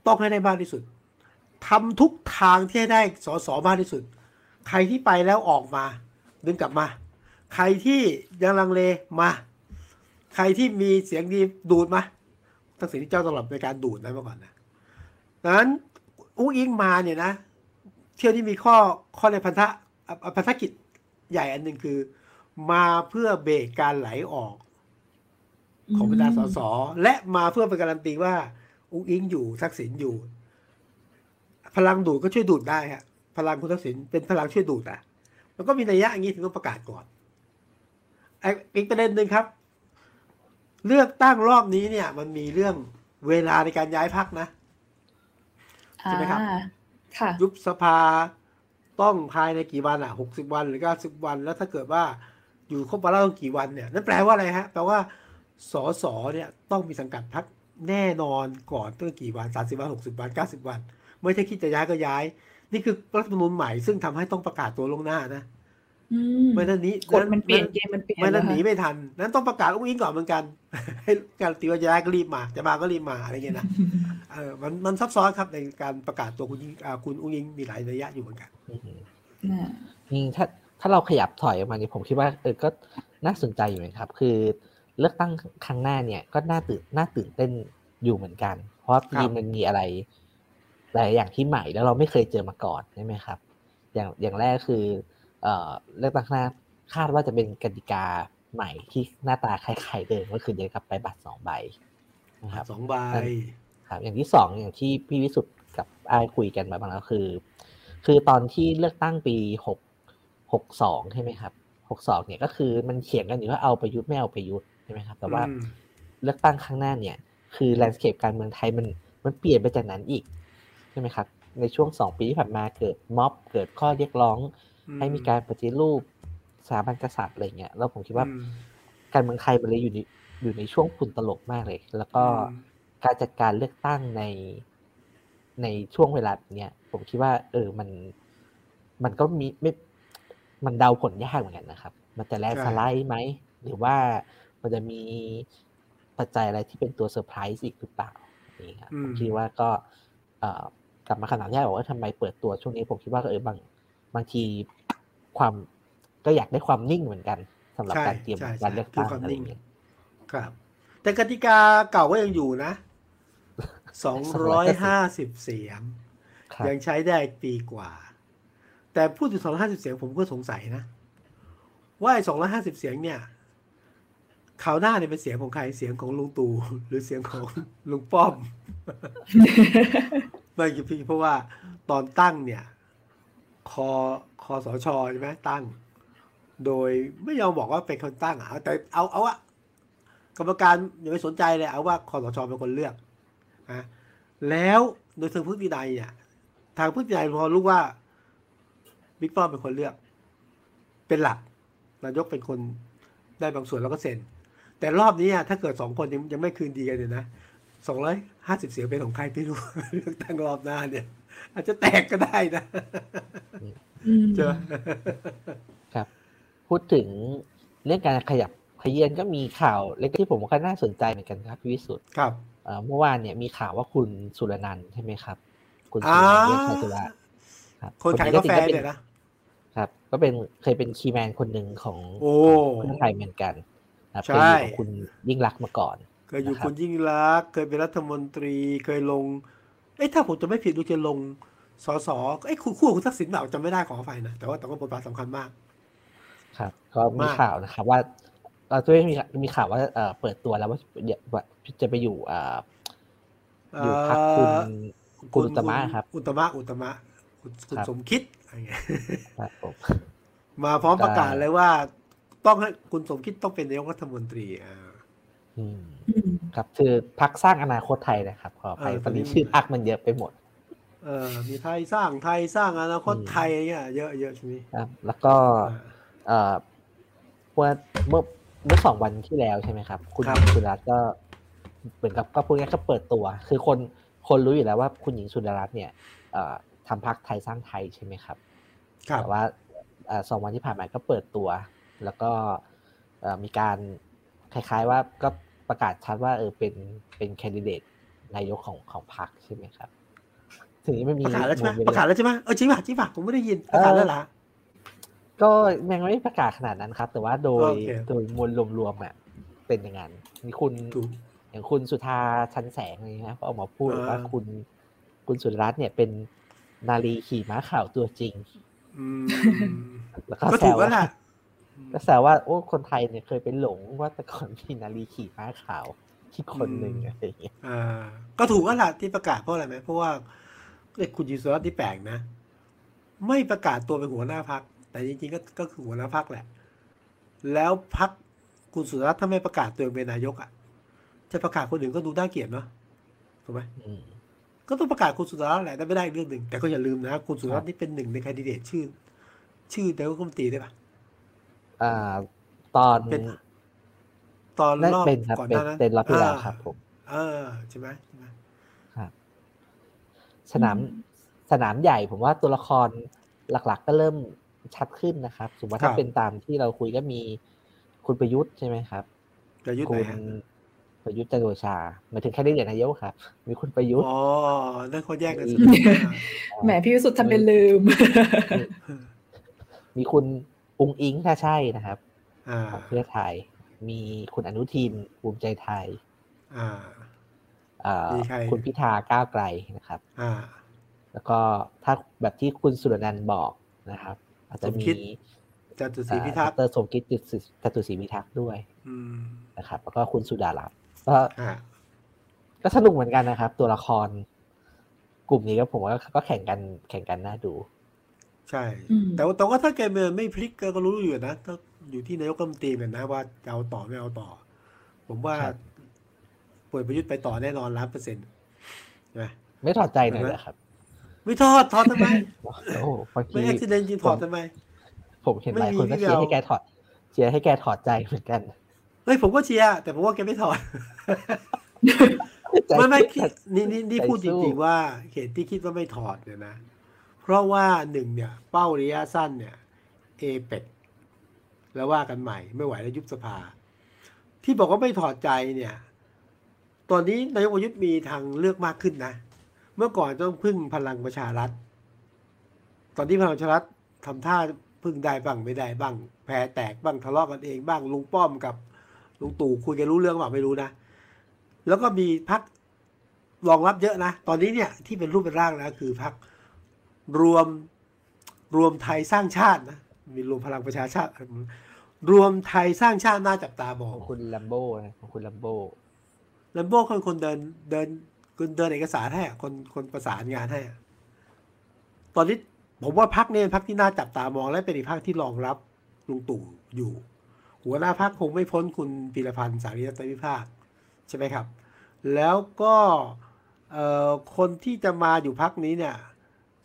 S3: ต้องให้ได้มากที่สุดทำทุกทางที่ให้ได้สอสอมากที่สุด ใครที่ไปแล้วออกมา ดึงกลับมา ใครที่ยังลังเลมา ใครที่มีเสียงดีดูดมาทักษิณที่เจ้าตลอดในการดูดนะเมื่อก่อนนะดังนั้นอุ้งอิงมาเนี่ยนะเที่ยวนี้มีข้อข้อในพันธะอะพันธกิจใหญ่อันหนึ่งคือ มาเพื่อเบรกการไหลออก ของบรรดาสสและมาเพื่อเป็นการันตีว่า อุ้งอิงอยู่ทักษิณอยู่ พลังดูดก็ช่วยดูดได้ฮะพลังคุณทักษิณเป็นพลังช่วยดูดอะมันก็มีนัยยะอย่างนี้ถึงต้องประกาศก่อนไอ้อีกประเด็นหนึ่งครับ เลือกตั้งรอบนี้เนี่ย มันมีเรื่องเวลาในการย้ายพักนะใช่ไหมครับ
S1: อ่าค่ะ
S3: ยุบสภาต้องภายในกี่วันอะหกสิบวันหรือเก้าสิบวัน แล้วถ้าเกิดว่าอยู่ครบวาระต้องกี่วันเนี่ย นั่นแปลว่าอะไรฮะ แปลว่าสอสอเนี่ย ต้องมีสังกัดพัก แน่นอนก่อนตั้งกี่วันสามสิบวันหกสิบวันเก้าสิบวัน ไม่ใช่คิดจะย้ายก็ย้าย นี่คือรัฐธรรมนูญใหม่ซึ่งทำให้ต้องประกาศตัวลวงหน้านะ
S1: อืม
S3: ไม่นั้นนี้
S1: กฎมันเปลี่ยนเกมมันเปลี่ยน
S3: ไม่นั้น
S1: แล้ว
S3: หนี
S1: ค่ะ
S3: ไม่ทัน นั้นต้องประกาศอุ้งอิงก่อนเหมือนกัน ให้การตีว่าจะย้ายก็รีบมา จะมาก็รีบมาอะไรเงี้ยนะเออมันมันซับซ้อนครับในการประกาศตัวคุณยิ่งอ่าคุณอุ้งอิงมีหลายระยะอยู่เหมือนกัน
S2: อืม
S1: อ่า
S2: จริงๆถ้าถ้าเราขยับถอยออกมาเนี่ยผมคิดว่าเออก็น่าสนใจอยู่นะครับ คือ เลือกตั้งครั้งหน้าเนี่ย ก็น่าตื่นน่าตื่นเต้นอยู่เหมือนกัน เพราะว่าจริงๆมันมีอะไรหลายอย่างที่ใหม่แล้วเราไม่เคยเจอมาก่อนใช่ไหมครับ อย่างอย่างแรกคือ เอ่อเลือกตั้งครั้งหน้าคาดว่าจะเป็นกติกาใหม่ที่หน้าตาคล้ายๆเดิมก็คือเดินกลับไปบัตรสองใบนะครับ
S3: สองใบ
S2: ครับ อย่างที่สองอย่างที่พี่วิสุทธ์กับไอ้ายคุยกันมาบ้างแล้วคือ คือตอนที่เลือกตั้งปีหกหกสองใช่ไหมครับหกสองเนี่ยก็คือมันเขียนกันอยู่ว่าเอาประยุทธ์ไม่เอาประยุทธ์ใช่ไหมครับแต่ว่า
S3: อืม
S2: เลือกตั้งข้างหน้าเนี่ย คือแลนด์สเคปการเมืองไทยมันมันเปลี่ยนไปจากนั้นอีกใช่ไหมครับ ในช่วงสองปีที่ผ่านมาเกิดม็อบเกิดข้อเรียกร้อง ให้มีการปฏิรูปสถาบันกษัตริย์อะไรเงี้ยแล้วผมคิดว่า
S3: อืม
S2: การเมืองไทยมันเลยอยู่ในอยู่ในช่วงฝุ่นตลบมากเลย แล้วก็
S3: อืม
S2: การจัดการเลือกตั้งในในช่วงเวลาเนี้ยผมคิดว่า เออมันมันก็มีไม่มันเดาผลยากเหมือนกันนะครับ มันจะแลนด์สไลด์ไหมหรือว่า มันจะมีปัจจัยอะไรที่เป็นตัวเซอร์ไพรส์อีกหรือเปล่านี่ครับผมคิดว่าก็เอ่อกลับมาขนาดแรกบอกว่าทำไมเปิดตัวช่วงนี้ผมคิดว่าเออบางบางทีความก็อยากได้ความนิ่งเหมือนกันสำหรับ
S3: ใช่
S2: การเตรียม
S3: ใช่
S2: การเลือกตั้ง
S3: คือความ
S2: อะไร
S3: นิ่ง
S2: เงี้ย
S3: ครับ แต่กติกาเก่าก็ยังอยู่นะสองร้อยห้าสิบเสียง
S2: ครับ
S3: ยังใช้ได้อีกปีกว่า แต่พูดถึงสองร้อยห้าสิบเสียงผมก็สงสัยนะ ว่าไอ้สองร้อยห้าสิบเสียงเนี่ย ข่าวหน้าเนี่ยเป็นเสียงของใครเสียงของลุงตู่หรือเสียงของลุงป้อมไม่กี่พี่เพราะว่าตอนตั้งเนี่ยคอคอสชใช่ไหมตั้ง โดยไม่ยอมบอกว่าเป็นคนตั้งอะแต่เอาเอาอะกรรมการอย่าไปสนใจเลยเอาว่าคอสชเป็นคนเลือกนะแล้วโดยทางพฤตินัยเนี่ยทางพฤตินัยพอรู้ว่าบิ๊กป้อมเป็นคนเลือก เป็นหลักนายกเป็นคนได้บางส่วนแล้วก็เซ็น แต่รอบนี้อะถ้าเกิดสองคนยังยังไม่คืนดีกันเนี่ยนะสองร้อยห้าสิบเสียงเป็นของใครไม่รู้เลือกตั้งรอบหน้าเนี่ย อาจจะแตกก็ได้นะ
S1: อืม
S3: เจอ
S2: ครับ พูดถึงเรื่องการขยับขยื่นก็มีข่าวเล็กที่ผมก็น่าสนใจเหมือนกันครับพี่วิสุทธ์
S3: ครับ
S2: เอ่อเมื่อวานเนี่ยมีข่าวว่าคุณสุรนันท์ใช่ไหมครับ คุณสุ
S3: อ่าร
S2: นันท์เวชชัยสุระรับ
S3: คนขาย
S2: ก็
S3: กาแฟ
S2: ถือ
S3: เนี่ยนะ
S2: ครับ ก็เป็นเคยเป็นคีย์แมนคนหนึ่งของ
S3: โอ้
S2: เพื่อไทยเหมือนกัน ครับ
S3: ใช่
S2: เคยอยู่กับคุณยิ่งรักษณ์มาก่อน
S3: เคยอยู่
S2: นะครับ
S3: คุณยิ่งรักษณ์เคยเป็นรัฐมนตรีเคยลงเอ้ยถ้าผมจะไม่ผิดดูจะลงสสเอ้ยคุณคู่กับคุณทักษิณเปล่าจำไม่ได้ขออภัยนะแต่ว่าแต่ว่าบทบาทสำคัญมาก
S2: ครับ ก็มี
S3: มาก
S2: ข่าวนะครับ ว่าเอ่อตัวมีมีข่าวว่าเอ่อเปิดตัวแล้วว่าว่าจะไปอยู่เอ่ออยู่พักคุณคุณอุตมะครับ
S3: อุตมะอุตมะคุณคุณ
S2: ครับ
S3: สมคิดอะไรเงี้ย
S2: ครับผม
S3: มาพร้อมประกาศ
S2: ได้
S3: เลยว่า ต้องให้คุณสมคิดต้องเป็นนายกรัฐมนตรีอ่า
S2: อืม
S1: อืม
S2: ครับคือพักสร้างอนาคตไทยนะครับขออภัย
S3: เออ
S2: ตอนนี้
S3: ตอนนี้
S2: ชื่อพักมันเยอะไปหมด
S3: เออมีไทยสร้างไทยสร้างอนาคต
S2: อืม
S3: ไทยเงี้ยเยอะเยอะใช่ไหม
S2: ครับ แล้วก็
S3: อ่า
S2: เอ่อเมื่อเมื่อเมื่อสองวันที่แล้วใช่ไหมครับ คุณ
S3: ครับ
S2: หญิงสุดารัตน์ก็เหมือนกับก็พูดง่ายๆก็เปิดตัว คือคนคนรู้อยู่แล้วว่าคุณหญิงสุดารัตน์เนี่ยเอ่อทำพักไทยสร้างไทยใช่ไหมครับ
S3: ครับ
S2: แต่ว่าเอ่อสองวันที่ผ่านมาก็เปิดตัว แล้วก็เอ่อมีการคล้ายๆว่าก็ประกาศชัดว่าเออเป็นเป็นแคนดิเดตนายกของของพรรคใช่ไหมครับถึงนี้ไม่มี
S3: ประกาศแล้วใช่ไหม
S2: โเนต์
S3: ประกาศแล้วใช่ไหมเออจริงป่ะจริงป่ะผมไม่ได้ยินประกาศแล้วเหรอ
S2: ก็ยังไม่ประกาศขนาดนั้นครับ แต่ว่าโดย
S3: โอเค
S2: โดยมวลรวมๆอะเป็นอย่างนั้นมีคุณ
S3: ถูก
S2: อย่างคุณสุธาชันแสงอะไรเงี้ยก็ออกมาพูด
S3: อ่า
S2: ว่าคุณคุณสุดรัตน์เนี่ยเป็นนาลีขี่ม้าขาวตัวจริง
S3: อืม
S2: แล้วก็
S3: ก็
S2: แซ
S3: ถูก
S2: ว
S3: แล้ว
S2: ว่า
S3: ล่ะ
S2: ก็แซวว่าโอ้คนไทยเนี่ยเคยเป็นหลงว่าแต่ก่อนมีนาลีขี่ม้าขาวที่คนหนึ่งอะไรอย่างเงี้ย
S3: อ่าก็ถูกแล้วล่ะที่ประกาศเพราะอะไรไหมเพราะว่าเอ้ยคุณยินสรัตน์ที่แปลกนะ ไม่ประกาศตัวเป็นหัวหน้าพัก แต่จริงๆก็ก็คือหัวหน้าพักแหละ แล้วพักคุณสุรัตน์ถ้าไม่ประกาศตัวเองเป็นนายกอะจะประกาศคนอื่นก็ดูน่าเกลียดเนาะถูกไหม
S2: อืม
S3: ก็ต้องประกาศคุณสุรัตน์แหละแต่ไม่ได้อีกเรื่องหนึ่งแต่ก็อย่าลืมนะคุณสุรัตน์นี่เป็นหนึ่งในแคนดิเดตชื่อ ชื่อนายกรัฐมนตรีได้ปะ
S2: อ่าตอน
S3: เป็นตอน
S2: นั่น
S3: รอบ
S2: เป็นครับ
S3: ก่อน
S2: เป็
S3: ห
S2: น
S3: น้านั้น
S2: เป็นรอบที่แล้วาครับผม
S3: เออใช่ไหมใช่ไหม
S2: สนาม
S1: อืม
S2: สนามใหญ่ผมว่าตัวละครหลัก ๆ ก็เริ่มชัดขึ้นนะครับสมมติว่าถ้าเป็นตามที่เราคุยก็มีคุณประยุทธ์ใช่ไหมครับ
S3: จะยุทธ์
S2: คุ
S3: ไหน
S2: ณ
S3: ฮะ
S2: ประยุทธ์จันทร์โอชาหมายถึงแค่ได้เหรียญนายกครับ มีคุณประยุทธ์
S3: อ๋อนั่นเขาแยกกันสิ
S1: แหมพี่วิสุทธ์ทำเป็นลืม
S2: มีคุณ อุงอิงถ้าใช่นะครับ
S3: อ่า
S2: ของเพื่อไทย มีคุณอนุทินภูมิใจไทย
S3: อ่า
S2: เอ่อ
S3: มีใคร
S2: คุณพิธาก้าวไกลนะครับ
S3: อ่า
S2: แล้วก็ถ้าแบบที่คุณสุรนันท์บอกนะครับ อาจจะ
S3: สม
S2: มี
S3: คิดจตุศรีพิทักษ์
S2: ดรสมคิดจตุศรีจตุศรีพิทักษ์ด้วย
S3: อืม
S2: นะครับ แล้วก็คุณสุดารัตน์ก็
S3: อ่า
S2: ก็สนุกเหมือนกันนะครับ ตัวละคร กลุ่มนี้ก็ผมว่าก็แข่งกันแข่งกันน่าดู
S3: ใช่
S1: อืม
S3: แต่ว่าแต่ว่าถ้าเกมมันไม่พลิกก็รู้อยู่นะก็อยู่ที่นายกรัฐมนตรีเหมือนนะว่าจะเอาต่อไม่เอาต่อ ผมว่า
S2: ครับ
S3: ป่วยประยุทธ์ไปต่อแน่นอนล้านเปอร์เซ็นต์ใช่ไหม
S2: ไม่ถอดใจหน่อยเหรอครับ
S3: ไม่ถอดถอดทำไม
S2: โอ้บางที
S3: ไม่ accident จริงถอดทำไม
S2: ผมเห็นหลายคน
S3: ไม่
S2: ก็
S3: มี
S2: เชียร์
S3: ไม่
S2: ให้แกถอดเชียร์ให้แกถอดใจเหมือนกัน
S3: เฮ้ยผมก็เชียร์แต่ผมว่าแกไม่ถอด ไม่ไม่คิดนี่นี่นี่
S2: ใจ
S3: พูดจ
S2: สู้
S3: ริงๆว่าเหตุที่คิดว่าไม่ถอดเนี่ยนะ เพราะว่าหนึ่งเนี่ยเป้าระยะสั้นเนี่ยเอเปกแล้วว่ากันใหม่ไม่ไหวแล้วยุบสภา ที่บอกว่าไม่ถอดใจเนี่ยตอนนี้นายกประยุทธ์มีทางเลือกมากขึ้นนะ เมื่อก่อนต้องพึ่งพลังประชารัฐ ตอนที่พลังประชารัฐทำท่าพึ่งได้บ้างไม่ได้บ้าง แพ้แตกบ้างทะเลาะกันเองบ้างลุงป้อมกับลุงตู่คุยกันรู้เรื่องเปล่าไม่รู้นะ แล้วก็มีพักรองรับเยอะนะ ตอนนี้เนี่ยที่เป็นรูปเป็นร่างแล้วคือพัก รวมรวมไทยสร้างชาตินะมีรวมพลังประชาชาติ รวมไทยสร้างชาติน่าจับตามอ
S2: ข
S3: ง
S2: องคุณลัมโบ้นะของคุณลัมโบ้
S3: ลัมโบ้คนคนเดินเดินคนเดินเอกสารให้อะคนคนประสานงานให้อะตอนนี้ผมว่าพักเนี่ยพักที่น่าจับตามองและเป็นอีกพักที่รองรับลุงตู่อยู่ หัวหน้าพักคงไม่พ้นคุณพีรพันธ์สารีรัตนวิภาคใช่ไหมครับ แล้วก็เอ่อคนที่จะมาอยู่พักนี้เนี่ย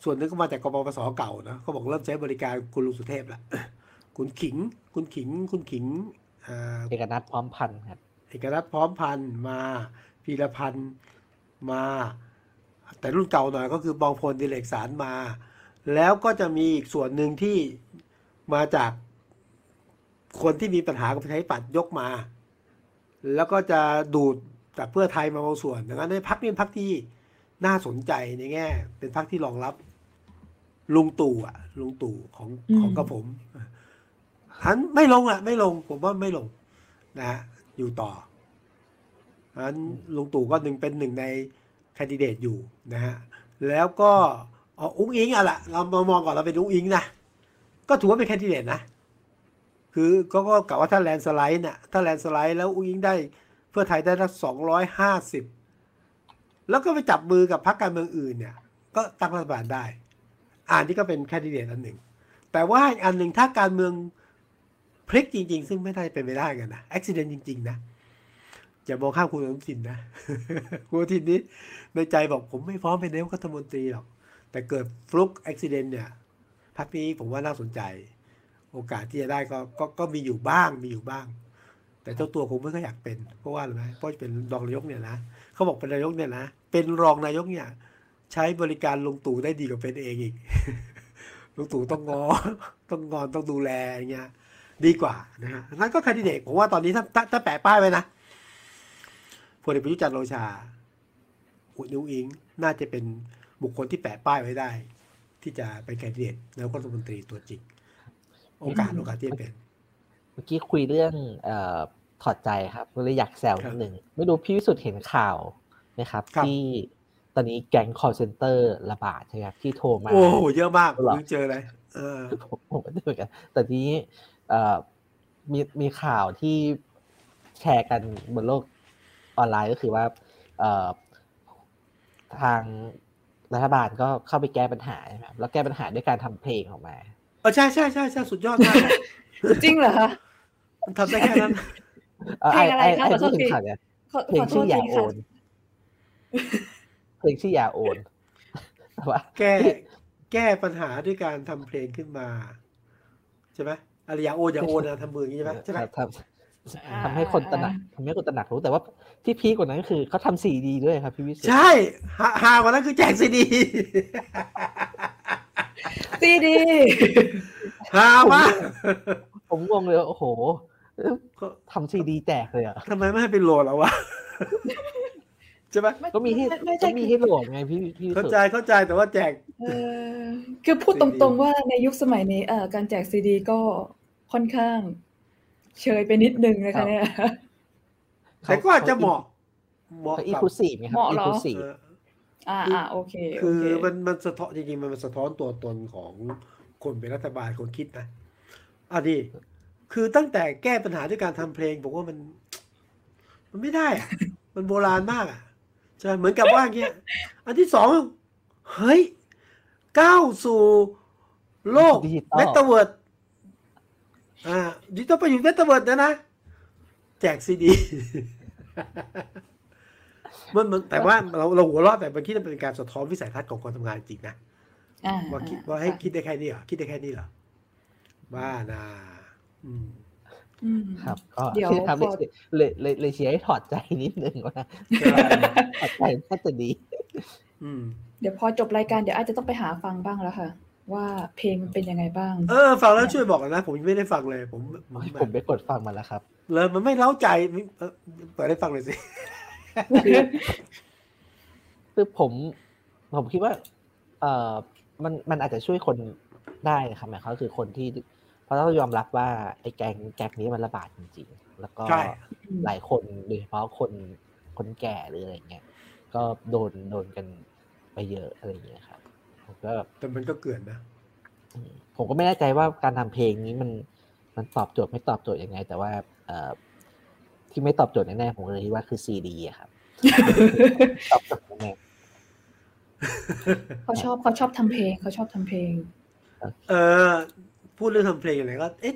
S3: ส่วนหนึงก็มาจากกปปสเก่านะเขาบอกเริ่มใช้บริการคุณลุงสุเทพแล้วคุณขิง คุณขิง คุณขิงอ่า
S2: เอกนัทพร้อมพันธ์ครับ
S3: เอกรัฐพร้อมพันธ์มาพีรพันธ์มา แต่รุ่นเก่าหน่อยก็คือบองพลดิเลกสารมา แล้วก็จะมีอีกส่วนหนึ่งที่มาจากคนที่มีปัญหากับประชาธิปัตย์ยกมา แล้วก็จะดูดจากเพื่อไทยมาบางส่วนดังนั้นในพักนี้เป็นพักที่น่าสนใจในแง่ เป็นพักที่รองรับ ลุงตู่อะ ลุงตู่ของ
S1: อืม
S3: ของกับผมหันไม่ลงอะ ไม่ลง ผมว่าไม่ลง นะฮะอยู่ต่อฉะนั้นลุงตู่ก็หนึ่งเป็นหนึ่งในแคนดิเดตอยู่นะฮะแล้วก็เอาอุ๊งอิ๊งอะละเรามามองก่อนเราเป็นอุ๊งอิ๊งนะก็ถือว่าเป็นแคนดิเดตนะคือก็ก็กะว่าถ้าแลนด์สไลด์เนี่ยถ้าแลนด์สไลด์แล้วอุ๊งอิ๊งได้ เพื่อไทยได้สักสองร้อยห้าสิบแล้วก็ไปจับมือกับพรรคการเมืองอื่นเนี่ย ก็ตั้งรัฐบาลได้ อันนี้ก็เป็นแคนดิเดตอันหนึ่ง แต่ว่าอันหนึ่งถ้าการเมืองพลิกจริง ๆ ซึ่งไม่ได้เป็นไปได้กันนะอุบัติเหตุจริง ๆ นะอย่ามองข้ามคุณอนุทินนะคุณอนุทินนี้ในใจบอกผมไม่พร้อมเป็นนายกรัฐมนตรีหรอก แต่เกิดฟลุกอุบิเหตุเนี่ยพักนี้ผมว่าน่าสนใจ โอกาสที่จะได้ก็ก็ก็มีอยู่บ้างมีอยู่บ้าง แต่เจ้าตัวคงไม่ค่อยอยากเป็นเพราะว่าอะไรไหมเพราะจะเป็นรองนายกเนี่ยนะเขาบอกเป็นนายกเนี่ยนะเป็นรองนายกเนี่ย ใช้บริการลุงตู่ได้ดีกว่าเป็นเองอีกลุงตู่ต้องงอ ต้องงอนต้องดูแลอย่างเงี้ย ดีกว่านะฮะนั่นก็แคนดิเดตผมว่าตอนนี้ถ้าถ้าถ้าแปะป้ายไว้นะพลเอกประยุทธ์จันทร์โอชาอุดนิวอิง น่าจะเป็นบุคคลที่แปะป้ายไว้ได้ ที่จะเป็นแคนดิเดตนายกรัฐมนตรีตัวจริงโอกาสโอกาสที่จะเป็น
S2: เมื่อกี้คุยเรื่องเอ่อถอดใจครับก็เลยอยากแซวนิดหนึ่งไม่รู้พี่วิสุทธ์เห็นข่าวไหมครับ
S3: ครับ
S2: ที่ ตอนนี้แก๊ง call center ระบาดใช่ไหมครับที่โทรมา
S3: โอ้โหเยอะมาก
S2: หรอ
S3: เพิ่งเจอเลยเออ
S2: ผมผมไม่ได้เหมือนกัน แต่ทีนี้เอ่อมีมีข่าวที่แชร์กันบนโลกออนไลน์ก็คือว่าเอ่อทางรัฐบาลก็เข้าไปแก้ปัญหาใช่ไหมครับแล้วแก้ปัญหาด้วยการทำเพลงออกมา
S3: เออใช่ใช่ใช่ใช่สุดยอดมาก
S1: จริงเหรอคะ
S3: มันทำได้แค่นั้น
S2: เอ่อ
S1: เพลงอะไร
S2: ไอ้
S1: คะ
S2: ไอ้
S1: ขอโท
S2: พู
S1: ษ
S2: ดถึ
S1: ที
S2: งข่าวเนี่ย
S1: ขอ
S2: เพล
S1: ข
S2: ง
S1: อโท
S2: ชื่
S1: ษ
S2: ออย่า
S1: ที
S2: โอ
S1: ค่ะ
S2: น เพลงชื่ออย่าโอนแต่ว่า
S3: แก้แก้ปัญหาด้วยการทำเพลงขึ้นมาใช่ไหมอะไรอย่าโอนอย่าโอนนะทำมืออย่างนี้ใช่ไหมใช่ไหม
S2: ทำทำให้คนตระหนักทำให้คนตระหนักรู้แต่ว่าที่ peak กว่านั้นก็คือเขาทำซีดีด้วยครับพี่วิสุทธิ์
S3: ใช่ฮาฮากว่านั้นคือแจกซีดี
S1: ซีดี
S3: ฮามาก
S2: ผมงงเลยว่าโอ้โหทำซีดีแจกเลยอะ
S3: ทำไมไม่ให้เป็นโหลดแล้ววะ ใช่ไหม
S2: ก็มีให้
S1: ไม่
S2: ก็
S1: ใช่
S2: มีให้โหลดไงพี่พี่วิ
S3: เข้า
S2: สุท
S3: ใจ
S2: ธิ์
S3: เข้าใจแต่ว่าแจก
S1: เออคือพูดต
S3: ซีดี
S1: รงๆว่าในยุคสมัยนี้เอ่อการแจกซีดีก็ค่อนข้าง เชยไปนิดนึงนะคะเนี่ย
S3: แต่ก็อาจจะเหมาะเหมาะ
S2: เขาอี
S3: กับ
S2: คูซีฟไงครับ
S1: เหมาะ
S2: อี
S1: เหรอ
S2: คูซีฟ
S3: เออ
S1: อ่าอ่าโอเคโอ
S3: คือ
S1: เค
S3: มันมันสะท้อนจริงๆมันสะท้อนตัวตนของคนเป็นรัฐบาลคนคิดนะอะดิคือตั้งแต่แก้ปัญหาด้วยการทำเพลงผมว่ามัน มันไม่ได้อะมันโบราณมากอะ ใช่ไหมเหมือนกับว่าอย่างเงี้ยอันที่สองเฮ้ยก้าวสู่โลก
S2: ดิจิตอล
S3: เมตาเวิร์ดอ่าดิจิตอลไปอยู่เมตาเวิร์ดนะนะ แจกซีดีมันมันแต่ว่าเราเราหัวเราะแต่บางทีมันเป็นการสะท้อนวิสัยทัศน์ของคนทำงานจริงนะ
S1: อ่า
S3: ว่าคิด
S1: อ่
S3: ว่าให้
S1: ค่ะ
S3: คิดได้แค่นี้เหรอคิดได้แค่นี้เหรอบ้านาอืม
S1: อืม
S2: ครับก็
S1: เดี๋ยว
S2: ครับ
S1: พอ
S2: เลยเลยเลยเชียร์ให้ถอดใจนิดนึงว่า
S3: ใช่
S2: ถอดใจน่าจะดี
S3: อืม
S1: เดี๋ยวพอจบรายการเดี๋ยวอาจจะต้องไปหาฟังบ้างแล้วค่ะ ว่าเพลงมันเป็นยังไงบ้าง
S3: เออฟังแล้วช่วยบอกหน่อยนะ ผมยังไม่ได้ฟังเลยผมผม
S2: ผมไปกดฟังมาแล้วครับ
S3: เลยมันไม่เล้าใจไม่เออเปิดให้ฟังเลยสิ
S2: คือผมผมคิดว่า เอ่อมันมันอาจจะช่วยคนได้นะครับหมายความคือคนที่เพ ราะต้องยอมรับว่าไอ้แกงแกงนี้มันระบาดจริง ๆ แล้วก็
S3: ใช่
S2: หลายคนโดยเฉพาะคนคนแก่หรืออะไรเงี้ยก็โดนโดนกันไปเยอะอะไรอย่างเงี้ยครับผมก็แบบ
S3: แต่มันก็เกินนะ
S2: อืมผมก็ไม่แน่ใจว่าการทำเพลงนี้มันมันตอบโจทย์ไม่ตอบโจทย์ยังไง แต่ว่าเอ่อที่ไม่ตอบโจทย์แน่ๆผมเลยคิดว่าคือซีดีอะครับตอบโจทย์แน่
S1: เขาชอบเขาชอบทำเพลงเขาชอบทำเพลง
S3: เออ พูดเรื่องทำเพลงอะไรก็ เอ๊ะ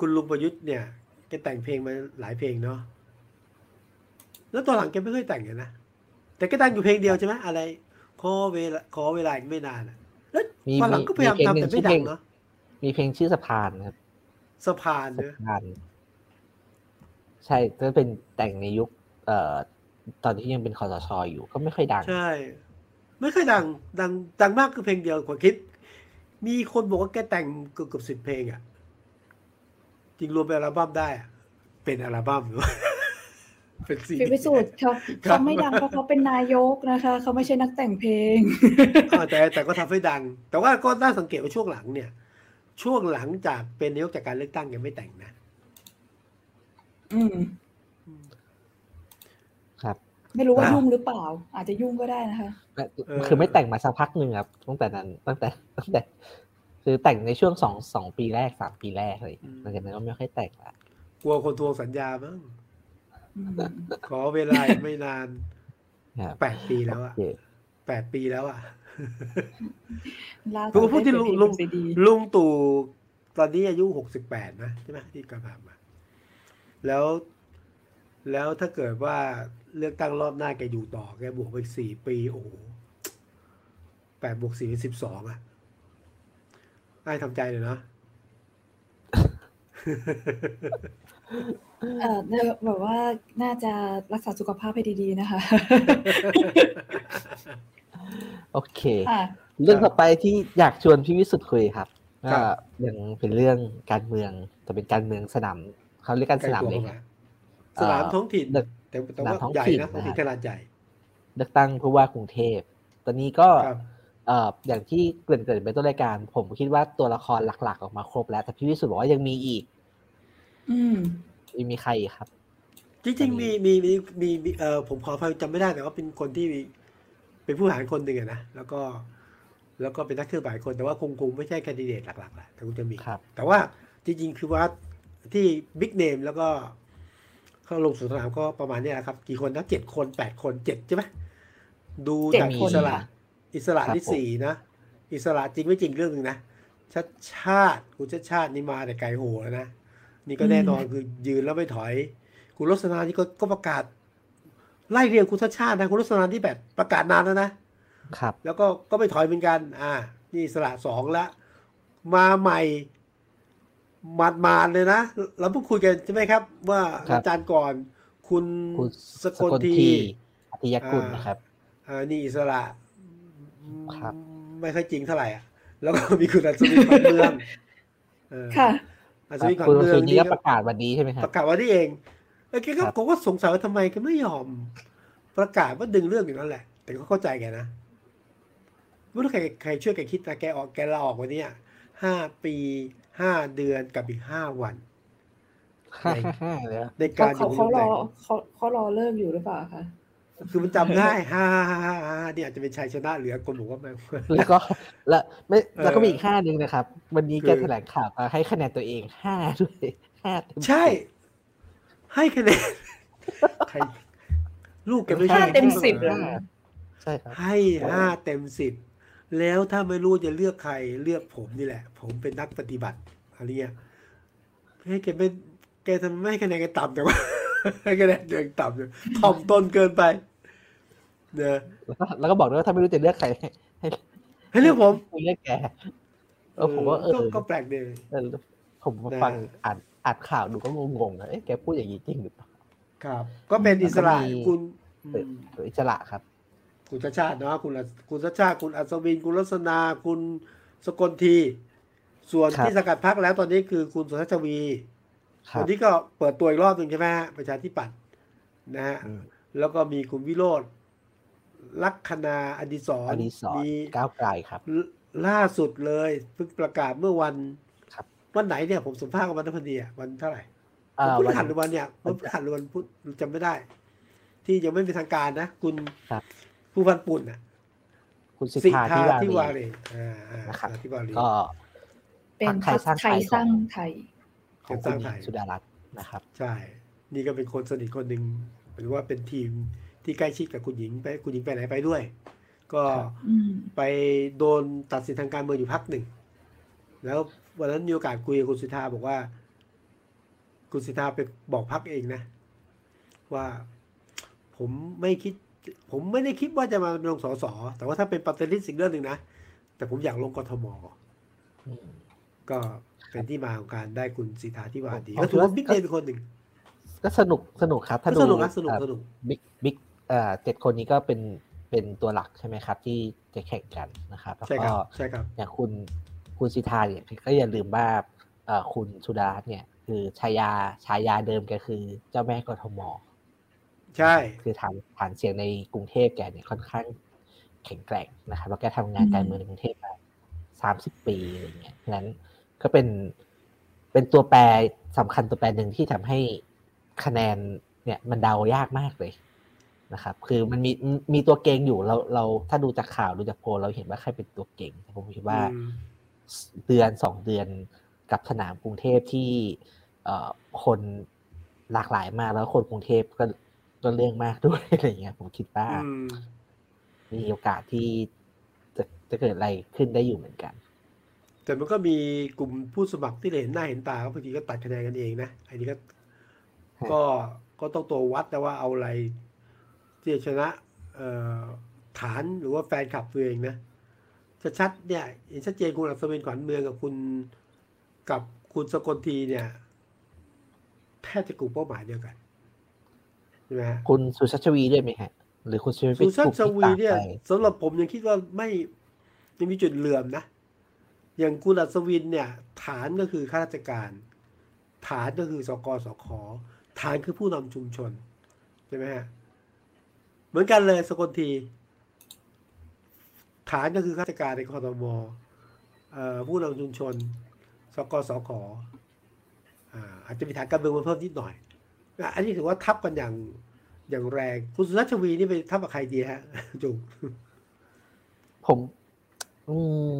S3: คุณลุงประยุทธ์เนี่ยแกแต่งเพลงมาหลายเพลงเนาะ แล้วตอนหลังแกไม่ค่อยแต่งเลยนะ แต่แก็แต่งอยู่เพลงเดียวใช่ไหมอะไร ขอเวลาขอเวลาอีกไม่นานอะแล้ว
S2: มี
S3: ตอนหลังก็พยายาม
S2: มี
S3: ทำแต่ไม่ดังเนาะ
S2: มีเพลงชื่อสะพานครับ
S3: สะพานเนอะ
S2: งานใช่ก็เป็นแต่งในยุค เอ่อ ตอนที่ยังเป็นคอสชอยู่ ก็ไม่ค่อยดัง
S3: ใช่ ไม่ค่อยดัง ดัง ดังมากคือเพลงเดียวกว่าคิด มีคนบอกว่าแกแต่งเกือบเกือบสิบเพลงอะ จริงรวมเป็นอัลบั้มได้อะเป็นอัลบั้มหรือว่าเป็นซี
S1: พี่
S3: ดี
S1: วิสุทธ์เขา
S3: ครับ
S1: เขาไม่ดังเพราะเขาเป็นนายกนะคะเขาไม่ใช่นักแต่งเพลง
S3: อ่าแต่แต่ก็ทำให้ดัง แต่ว่าก็น่าสังเกตว่าช่วงหลังเนี่ย ช่วงหลังจากเป็นนายกจากการเลือกตั้งยังไม่แต่งนะ
S1: อืม
S2: ครับ
S1: ไม่รู้ว่า
S3: อะ
S1: ยุ่งหรือเปล่า อาจจะยุ่งก็ได้นะคะ
S3: เออ
S2: คือไม่แต่งมาสักพักหนึ่งครับตั้งแต่นั้นตั้งแต่ตั้งแต่ คือแต่งในช่วงสองสองปีแรกสามปีแรกเลยหลังจากนั้นก็ไม่ค่อยแต่งละ
S3: กลัวคนทวงสัญญามั้ง
S1: อืม
S3: ขอเวลาอีกไม่นาน
S2: ครับ
S3: แปดปีแล้ว
S2: โอ
S3: อะ
S2: เค
S3: แปดปีแล้วอะ
S1: ล่า
S3: ผมก็พูดที่
S1: สุ
S3: ลุง
S1: ได้เปลี่ยนเพ
S3: ลุง
S1: ซีดี
S3: ลุงตู่ตอนนี้อายุหกสิบแปดนะใช่ไหมที่กำลังมาแล้วแล้วถ้าเกิดว่า เลือกตั้งรอบหน้าแกอยู่ต่อ แกบวกไปอีกสี่ปี โอ้โหแปดบวกสี่เป็นสิบสองอะไอ้ทำใจเลยเนาะ
S1: เออเนี่ยแบบว่าน่าจะรักษาสุขภาพให้ดีๆนะคะ
S2: โอเค
S1: ค่ะ
S2: เรื่องต่อไปที่อยากชวนพี่วิสุทธ์คุยครับ
S3: ครั
S2: ก็
S3: บ
S2: ยังเป็นเรื่องการเมือง แต่เป็นการเมืองสนามเขาเรียกกันสนามเล็ก
S3: ใกล้
S2: อะ
S3: ตัวเข้ามาสนามท้องถิ่น
S2: เลือก
S3: แต่แต่ว่า
S2: สนามท้อง
S3: ใหญ่
S2: ถิ่น
S3: นะท้องถิ่น
S2: นะ
S3: ขนาดใหญ่
S2: เลือกตั้งผู้ว่ากรุงเทพตอนนี้ก็
S3: ครับ
S2: เอ่ออย่างที่เกริ่นเกิดไปต้นรายการ ผมคิดว่าตัวละครหลัก ๆ ออกมาครบแล้ว แต่พี่วิสุทธ์บอกว่ายังมีอีก
S1: อืม
S2: มีมีใครอีกครับ
S3: จริงๆมีมีมีมีมีเออผมขออภัยจำไม่ได้แต่ว่าเป็นคนที่มีเป็นผู้บริหารคนหนึ่งอะนะแล้วก็ แล้วก็เป็นนักเคลื่อนไหวคนแต่ว่าคงคงไม่ใช่แคนดิเดตหลักๆแหละแต่คงจะมี
S2: ครับ
S3: แต่ว่าจริงๆคือว่าที่บิ๊กเนมแล้วก็ เข้าลงสู่สนามก็ประมาณเนี้ยครับ กี่คนนะเจ็ดคนแปดคนเจ็ดใช่ไหมดู
S1: เจ็ด
S3: จาก
S1: คน
S3: อิสระ
S1: ค่ะ
S3: อิสระ
S2: ครับ
S3: ที่
S2: ผม
S3: สี่นะ อิสระจริงไม่จริงเรื่องหนึ่งนะชัดชาติคุณชัดชาตินี่มาแต่ไกลโหแล้วนะ นี่ก็แน่นอนคือยืนแล้วไม่ถอย คุณรสนานี่ก็ก็ประกาศ ไล่เรียงคุณชัดชาตินะ คุณรสนาที่แบบประกาศนานแล้วนะ
S2: ครับ
S3: แล้วก็ก็ไม่ถอยเหมือนกัน อ่า นี่อิสระสองละ มาใหม่ มาดมาดๆเลยนะ เราเพิ่งคุยกันใช่ไหมครับ ว่า
S2: ครับ
S3: อาจารย์ก่อนคุณ
S2: คุณ
S3: สกลที
S2: อธิยกุลนะครับ
S3: อ่านี่อิสระ
S2: ครับ
S3: ไม่ค่อยจริงเท่าไหร่อะ แล้วก็มีคุณอัศวินขวัญเมืองเออ
S1: ค่ะ
S3: อัศวินขวัญ
S2: คุณ
S3: เมือ
S2: สุ
S3: ง
S2: นี
S3: นี่
S2: ก็
S3: ก็
S2: ประกาศวันนี้ใช่ไหมครั
S3: ป
S2: บ
S3: ระกาศวันนี้เองเออแกก็
S2: ครับ
S3: ผมก็สงสัยว่าทำไมแกไม่ยอม ประกาศว่าดึงเรื่องอย่างนั้นแหละ แต่ก็เข้าใจแกนะไม่รู้ใครใครช่วยแกคิดนะแกออกแกลาออกวันเนี้ยห้าปี ห้าเดือนกับอีกห้าวัน
S2: ฮ่าฮ่าฮ่าเลย
S3: ใน
S1: เขา
S3: การอ
S1: เขา
S3: ยู่บน
S1: เขา
S3: ตำแห
S1: ร
S3: น่
S1: องเขาเขารอเลิกอยู่หรือเปล่าคะ
S3: คือมันจำได้ห้าห้าห้าห้าเนี่ยอาจจะเป็นชัยชนะเหลือคนบอกว่ามัน
S2: แล้วก็แล้วไม่
S3: เออ
S2: แล้วก็มีอีกห้าหนึ่งนะครับ วันนี้
S3: คือ
S2: แกแถลงข่าวมาให้คะแนนตัวเองห้าด้วยห้าเต็ม
S3: ใช่ ให้คะแนนใครลูกแกไม่
S1: ห้า
S3: ใช่
S1: เต็มสิบ
S3: นะ
S1: เลย
S2: ใช่ครับ
S3: ให้ห้าเต็มสิบ แล้วถ้าไม่รู้จะเลือกใครเลือกผมนี่แหละ ผมเป็นนักปฏิบัติอะไรเงี้ยให้แกไม่แกทำไมไม่ให้คะแนนแกต่ำแต่ว่าให้คะแนนตัวเองต่ำอยู่ถ่อมตนเกินไปเนอะ
S2: แล้วก็แล้วก็บอกด้วยว่าถ้าไม่รู้จะเลือกใครให้ให้
S3: ให้เลือกผม
S2: ให้เลือกแกเออผมว่าเออ
S3: ก็ก็แปลกดี
S2: เออผมมา
S3: นะ
S2: ฟังอ่านอ่านข่าวดูก็งงๆนะเอ๊ะแกพูดอย่างนี้จริงหรือเปล่า
S3: ครับ ก็เป็นอิสระ
S2: แล้วก็มี
S3: คุณอื
S2: เออ
S3: ม
S2: เอออิสระครับ
S3: คุณชาติชาติเนาะคุณอัศคุณชาติชาติคุณอัศวิน คุณลัษนาคุณสกลที ส่วน
S2: ครับ
S3: ที่สกัดพักแล้วตอนนี้คือคุณสุทัศน์ชวี
S2: ค
S3: ค
S2: รั
S3: น
S2: บ
S3: นี้ก็เปิดตัวอีกรอบหนึ่งใช่ไหมฮะประชาธิปัตย์นะฮะ
S2: อืม
S3: แล้วก็มีคุณวิโรธลัคนาอดิศ
S2: อ
S3: ร
S2: ดีศร
S3: มี
S2: ก้าวไกลครับ
S3: ลล่าสุดเลยเพิ่งประกาศเมื่อวัน
S2: ครับ
S3: วันไหนเนี่ยผมสัมภาษณ์กับวันนั้นพอดีอะวันเท่าไหร่
S2: อ่า
S3: วันพฤ
S2: วัน
S3: หัสหรือวันเนี่ยวันพฤหัสหรือวันพุธจำไม่ได้ ที่ยังไม่เป็นทางการนะ คุณ
S2: ครับ
S3: ผู้พันปุ่นอะ
S2: คุณสิ
S3: สิ
S2: ทธา
S3: ทา
S2: ที่
S3: ที่วาวาเร
S2: รี
S3: อ่าอ่า
S2: นะครับ
S3: ที่วารี
S2: ก็
S1: เป็น
S2: พรรคไท
S1: พร
S2: ย
S1: ร
S2: สร้าง
S1: ค
S2: ไท
S1: ไท
S2: ย
S1: ย
S2: ของ
S1: สร้างไทย
S2: ของคุณหญิ
S3: ไท
S2: ง
S3: ย
S2: สุดารัตน์นะครับ
S3: ใช่ นี่ก็เป็นคนสนิทคนหนึ่งหรือว่าเป็นทีมที่ใกล้ชิดกับคุณหญิงไปคุณหญิงไปไหนไปด้วย ก็
S2: ครับ
S1: อืม
S3: ไปโดนตัดสินทางการเมืองอยู่พักหนึ่ง แล้ววันนั้นมีโอกาสคุยกับคุณสิทธาบอกว่า คุณสิทธาไปบอกพักเองนะ ว่าผมไม่คิด ผมไม่ได้คิดว่าจะมาลงสสแต่ว่าถ้าเป็นปฏิริษีสิ่งเรื่องหนึ่งนะ แต่ผมอยากลงกทม
S2: อืม
S3: ก็เป็นที่มาของการได้คุณสิทธาธิวาดี
S2: ผม
S3: ก็ถือว่า
S2: ผม
S3: บิ๊กเนมเป็นคนหนึ่ง
S2: ก็สนุกสนุกครับถ้าดู
S3: สนุกนะสนุกสนุก
S2: บิ๊กบิ๊กเอ่อเจ็ดคนนี้ก็เป็นเป็นตัวหลักใช่ไหมครับ ที่จะแข่งกันนะครับแล้ว
S3: ใช่ค
S2: ก็
S3: รับใช่ครับ
S2: อย่างคุณคุณสิทธาเนี่ยก็อย่าลืมว่าเอ่อคุณสุดารัตน์เนี่ย คือชายาชายาเดิมแกคือเจ้าแม่กทม
S3: ใช่
S2: คือฐานฐานเสียงในกรุงเทพแกเนี่ยค่อนข้างแข็งแกร่งนะครับแล้วแกทำงานการเมืองในกรุงเทพมาสามสิบปีอะไรเงี้ยเพราะฉะนั้นก็เป็นเป็นตัวแปรสำคัญตัวแปรหนึ่งที่ทำให้คะแนนเนี่ยมันเดายากมากเลยนะครับ คือมันมีมีตัวเก่งอยู่เราเราถ้าดูจากข่าวดูจากโพลเราเห็นว่าใครเป็นตัวเก่งแต่ผมคิดว่า
S3: อืม
S2: เดือนสองเดือนกับสนามกรุงเทพที่เอ่อคนหลากหลายมากแล้วคนกรุงเทพก็ ก็เรื่องมากด้วยอะไรเงี้ยผมคิดว่า
S3: อืม
S2: มีโอกาสที่จะจะเกิดอะไรขึ้นได้อยู่เหมือนกัน
S3: แต่มันก็มีกลุ่มผู้สมัครที่เห็นหน้าเห็นตาก็บางทีก็ตัดคะแนนกันเองนะอันนี้ก็
S2: ฮะ
S3: ก็ก็ต้องตัววัดนะว่าเอาอะไรที่จะชนะเอ่อฐานหรือว่าแฟนคลับตัวเองนะชัดๆเนี่ยเห็นชัดเจนคุณอัศวินขวัญเมืองกับคุณกับคุณสกลทีเนี่ยแทบจะกลุ่มเป้าหมายเดียวกัน ใช่ไหมฮะ
S2: คุณสุชาชวีด้วยไหมฮะ หรือคุณสุชาชวี
S3: สุชาติชวีเนี่ย
S2: ต่างไป
S3: สำหรับผมยังคิดว่าไม่ยังมีจุดเหลื่อมนะ อย่างคุณอัศวินเนี่ย ฐานก็คือข้าราชการ ฐานก็คือสกสคฐานคือผู้นำชุมชนใช่ไหมฮะเหมือนกันเลยสกลที ฐานก็คือข้าราชการในกรทมเอ่อผู้นำชุมชน สกสคอ่าอาจจะมีฐานการเมืองมาเพิ่มนิดหน่อย อะอันนี้ถือว่าทับกันอย่างอย่างแรง คุณสุรัชวีนี่ไปทับกับใครดีฮะจุง
S2: ผม อืม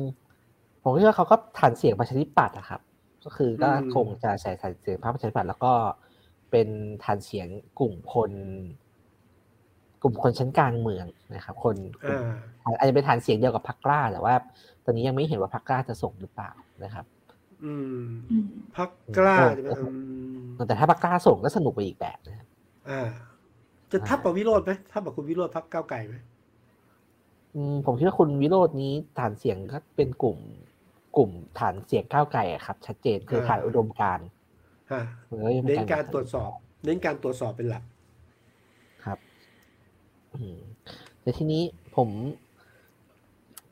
S2: ผมคิดว่าเขาก็ฐานเสียงประชาธิปัตย์อะครับ ก็คือก็
S3: อืม
S2: คงจะใส่ฐานเสียงพรรคประชาธิปัตย์แล้วก็เป็นฐานเสียงกลุ่มคน กลุ่มคนชั้นกลางเมืองนะครับ คนกลุ่ม
S3: อ่า
S2: อาจจะเป็นฐานเสียงเดียวกับพรรคกล้า แต่ว่า ตอนนี้ยังไม่เห็นว่าพรรคกล้าจะส่งหรือเปล่านะครับ
S3: อืม
S1: อืม
S3: พักกล้า
S2: โอ้
S3: ใช่ไหมอืม
S2: แต่ถ้าพรรคกล้าส่งก็สนุกไปอีกแบบนะครับ
S3: อ่า จะทับกับวิโรธไหมทับกับคุณวิโรธพักก้าวไก่ไหม
S2: อืมผมคิดว่าคุณวิโรจน์นี้ฐานเสียงก็เป็นกลุ่ม กลุ่มฐานเสียงก้าวไกลอะครับ ชัดเจนคือฐานอุดมการณ์
S3: ฮะ
S2: มันก็ยังป็
S3: เน้นการตรวจสอบ เน้นการตรวจสอบเป็นหลัก
S2: ครับอืมแต่ทีนี้ผม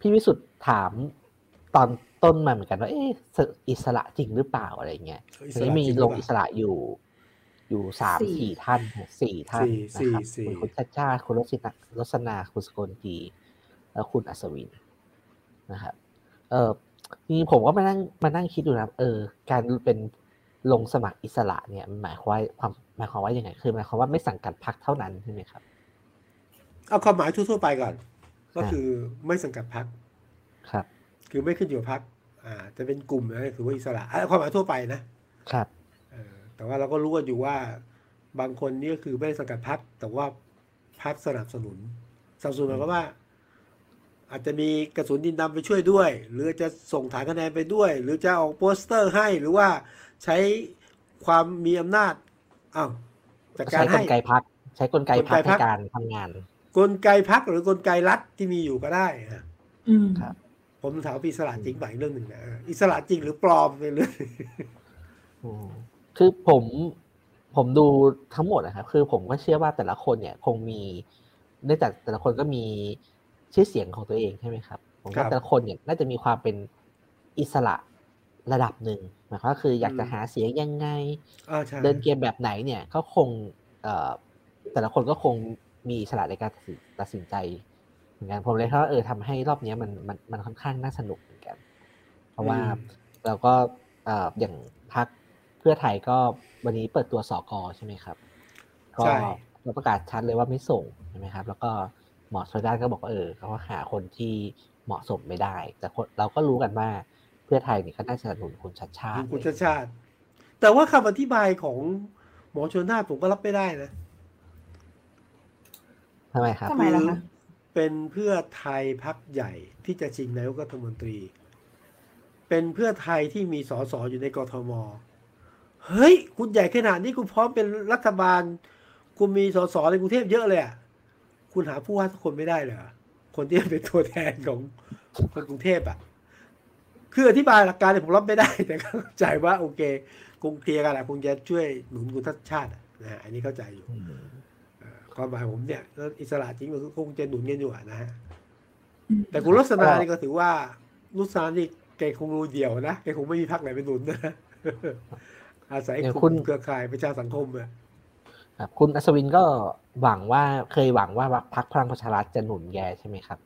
S2: พี่วิสุทธ์ถามตอน ต้นมาเหมือนกันว่าเอ๊ะอิสระจริงหรือเปล่าอะไรเงี้ย
S3: อิ
S2: ที
S3: สระ
S2: นี้มี
S3: จริงห
S2: ล
S3: รืองเปล่า
S2: อิสระอยู่ อยู่สาม
S1: สี่
S2: สี่ท่านเนี่ยสี่ท่าน
S3: สี่
S2: นะครับ
S3: สี่
S2: คุณชาติชาติคุณรสนาลสนาคุณสกลทีแล้วคุณอัศวินนะครับเออจริงๆผมก็มานั่งมานั่งคิดดูนะเออ การเป็นลงสมัครอิสระเนี่ยมันหมายความว่าความหมายความว่ายังไงคือหมายความว่าไม่สังกัดพรรคเท่านั้นใช่ไหมครับ
S3: เอาความหมายทั่วๆไปก่อน ก็
S2: อ่า
S3: คือไม่สังกัดพัก
S2: ครับ
S3: คือไม่ขึ้นอยู่กับพักอ่า จะเป็นกลุ่มนะถือว่าอิสระอะความหมายทั่วไปนะครับเออแต่ว่าเราก็รู้กันอยู่ว่าบางคนนี่ก็คือไม่ได้สังกัดพักแต่ว่าพักสนับสนุนสนับสนุนหมายความว่า อาจจะมีกระสุนดินดำไปช่วยด้วย หรือจะส่งฐานคะแนนไปด้วย หรือจะออกโปสเตอร์ให้หรือว่าใช้ความมีอำนาจอ้าวจากการ
S2: ใช้ก
S3: ให้
S2: ลไกพักใช้กลไกพัก
S3: กลไกพรรค
S2: ในการทำงาน
S3: กลไกพักหรือกลไกรัฐที่มีอยู่ก็ได้นะ
S1: อืม
S2: ครับ
S3: ผมถามว่าอิสระจริงไหมเรื่องหนึ่งนะเอออิสระจริงหรือปลอมเป็นเรื่อง
S2: อืมคือผมผมดูทั้งหมดนะครับคือผมก็เชื่อว่าแต่ละคนเนี่ยคงมีเนื่องจากแต่ละคนก็มีชื่อเสียงของตัวเองใช่ไหมครับผม
S3: ครั
S2: ว่า
S3: บ
S2: แต่ละคนเนี่ยน่าจะมีความเป็นอิสระระดับหนึ่งหมายความว่าคืออยากจะ
S3: อืม
S2: หาเสียงยังไง
S3: อ่าใช่
S2: เดินเกมแบบไหนเนี่ยก็คงเอ่อแต่ละคนก็คงมีอิสระในการตัดสินตัดสินใจ เหมือนกันผมเลยคิดว่าเออทำให้รอบเนี้ยมันมันมันค่อนข้างน่าสนุกเหมือนกัน เพราะว่า
S3: อืม
S2: เราก็เอ่ออย่างพักเพื่อไทยก็วันนี้เปิดตัวสอกอใช่ไหมครับก็
S3: ใช่
S2: ก็ประกาศชัดเลยว่าไม่ส่งใช่ไหมครับ แล้วก็หมอชลด้านก็บอกว่าเออเขาหาคนที่เหมาะสมไม่ได้ แต่คนเราก็รู้กันว่าเพื่อไทยเนี่ยก็น่าจะสนับสนุนคุณชัดชาติ
S3: คุณชาติชาติ แต่ว่าคำอธิบายของหมอชนน่านผมก็รับไม่ได้นะ
S2: ทำไมครับ
S1: ทำไมล่ะคะ
S3: เป็นเพื่อไทยพักใหญ่ที่จะชิงนายกรัฐมนตรี เป็นเพื่อไทยที่มีสสอยู่ในกทม เฮ้ย คุณใหญ่ขนาดนี้คุณพร้อมเป็นรัฐบาล คุณมีสสในกรุงเทพเยอะเลยอะ คุณหาผู้ว่าทุกคนไม่ได้เหรอ คนที่เป็นตัวแทนของคนกรุงเทพอะ คืออธิบายหลักการเนี่ยผมรับไม่ได้ แต่เข้าใจว่าโอเค คงเคลียร์กันแหละคงจะช่วยหนุนคุณทัศชาตินะอันนี้เข้าใจอยู่ ความหมายผมเนี่ยแล้วอิสระจริงก็คงจะหนุนกันอยู่อะนะฮะ
S1: อืม
S3: แต่คุณลักษณะนี่ก็ถือว่าลุษนานี่แกคงรู้เดี่ยวนะแกคงไม่มีพรรคไหนไปหนุนนะอาศัย
S2: อย่าง
S3: ก
S2: คุ
S3: ลุ่
S2: ณ
S3: มเครือข่ายประชาสังคมอะ
S2: ครับคุณอัศวินก็หวังว่าเคยหวังว่าพรรคพลังประชารัฐจะหนุนแกใช่ไหมครับ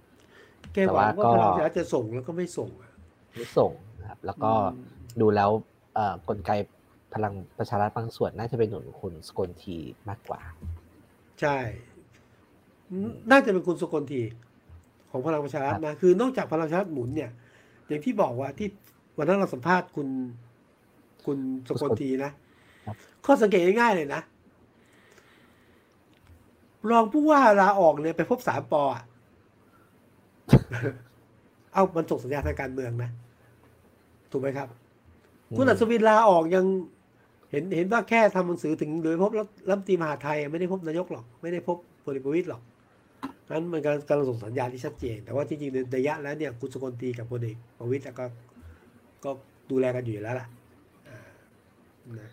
S3: แกหวัง
S2: แต่ว่าก็
S3: ว่าพลังประชารัฐจะส่งแล้วก็ไม่ส่งอะ
S2: ไม่ส่งนะครับ แล้วก็
S3: อืม
S2: ดูแล้วเอ่อกลไกพลังประชารัฐบางส่วนน่าจะเป็นหนุนคุณสกลทีมากกว่า
S3: ใช่ น่าจะเป็นคุณสกลทีของพลังประชารัฐนะคือนอกจากพลังประชารัฐหมุนเนี่ย อย่างที่บอกว่าที่วันนั้นเราสัมภาษณ์คุณ คุณสกลทีนะครับข้อสังเกตง่ายๆเลยนะรองผู้ว่าลาออกเนี่ยไปพบสามปออะเอามันส่งสัญญาณทางการเมืองนะ ถูกไหมครับ คุณอัศวินลาออกยัง เห็นเห็นว่าแค่ทำหนังสือถึงโดยพบรัฐรัฐมนตรีมหาดไทยไม่ได้พบนายกหรอก ไม่ได้พบพลเอกประวิตยหรอกนั้นมันกำลังกำลังส่งสัญญาณที่ชัดเจน แต่ว่าจริงๆในระยะแล้วเนี่ยคุณสกลตีกับพลเอกประวิตยก็ก็ดูแลกันอยู่แล้วล่ะอ่านะ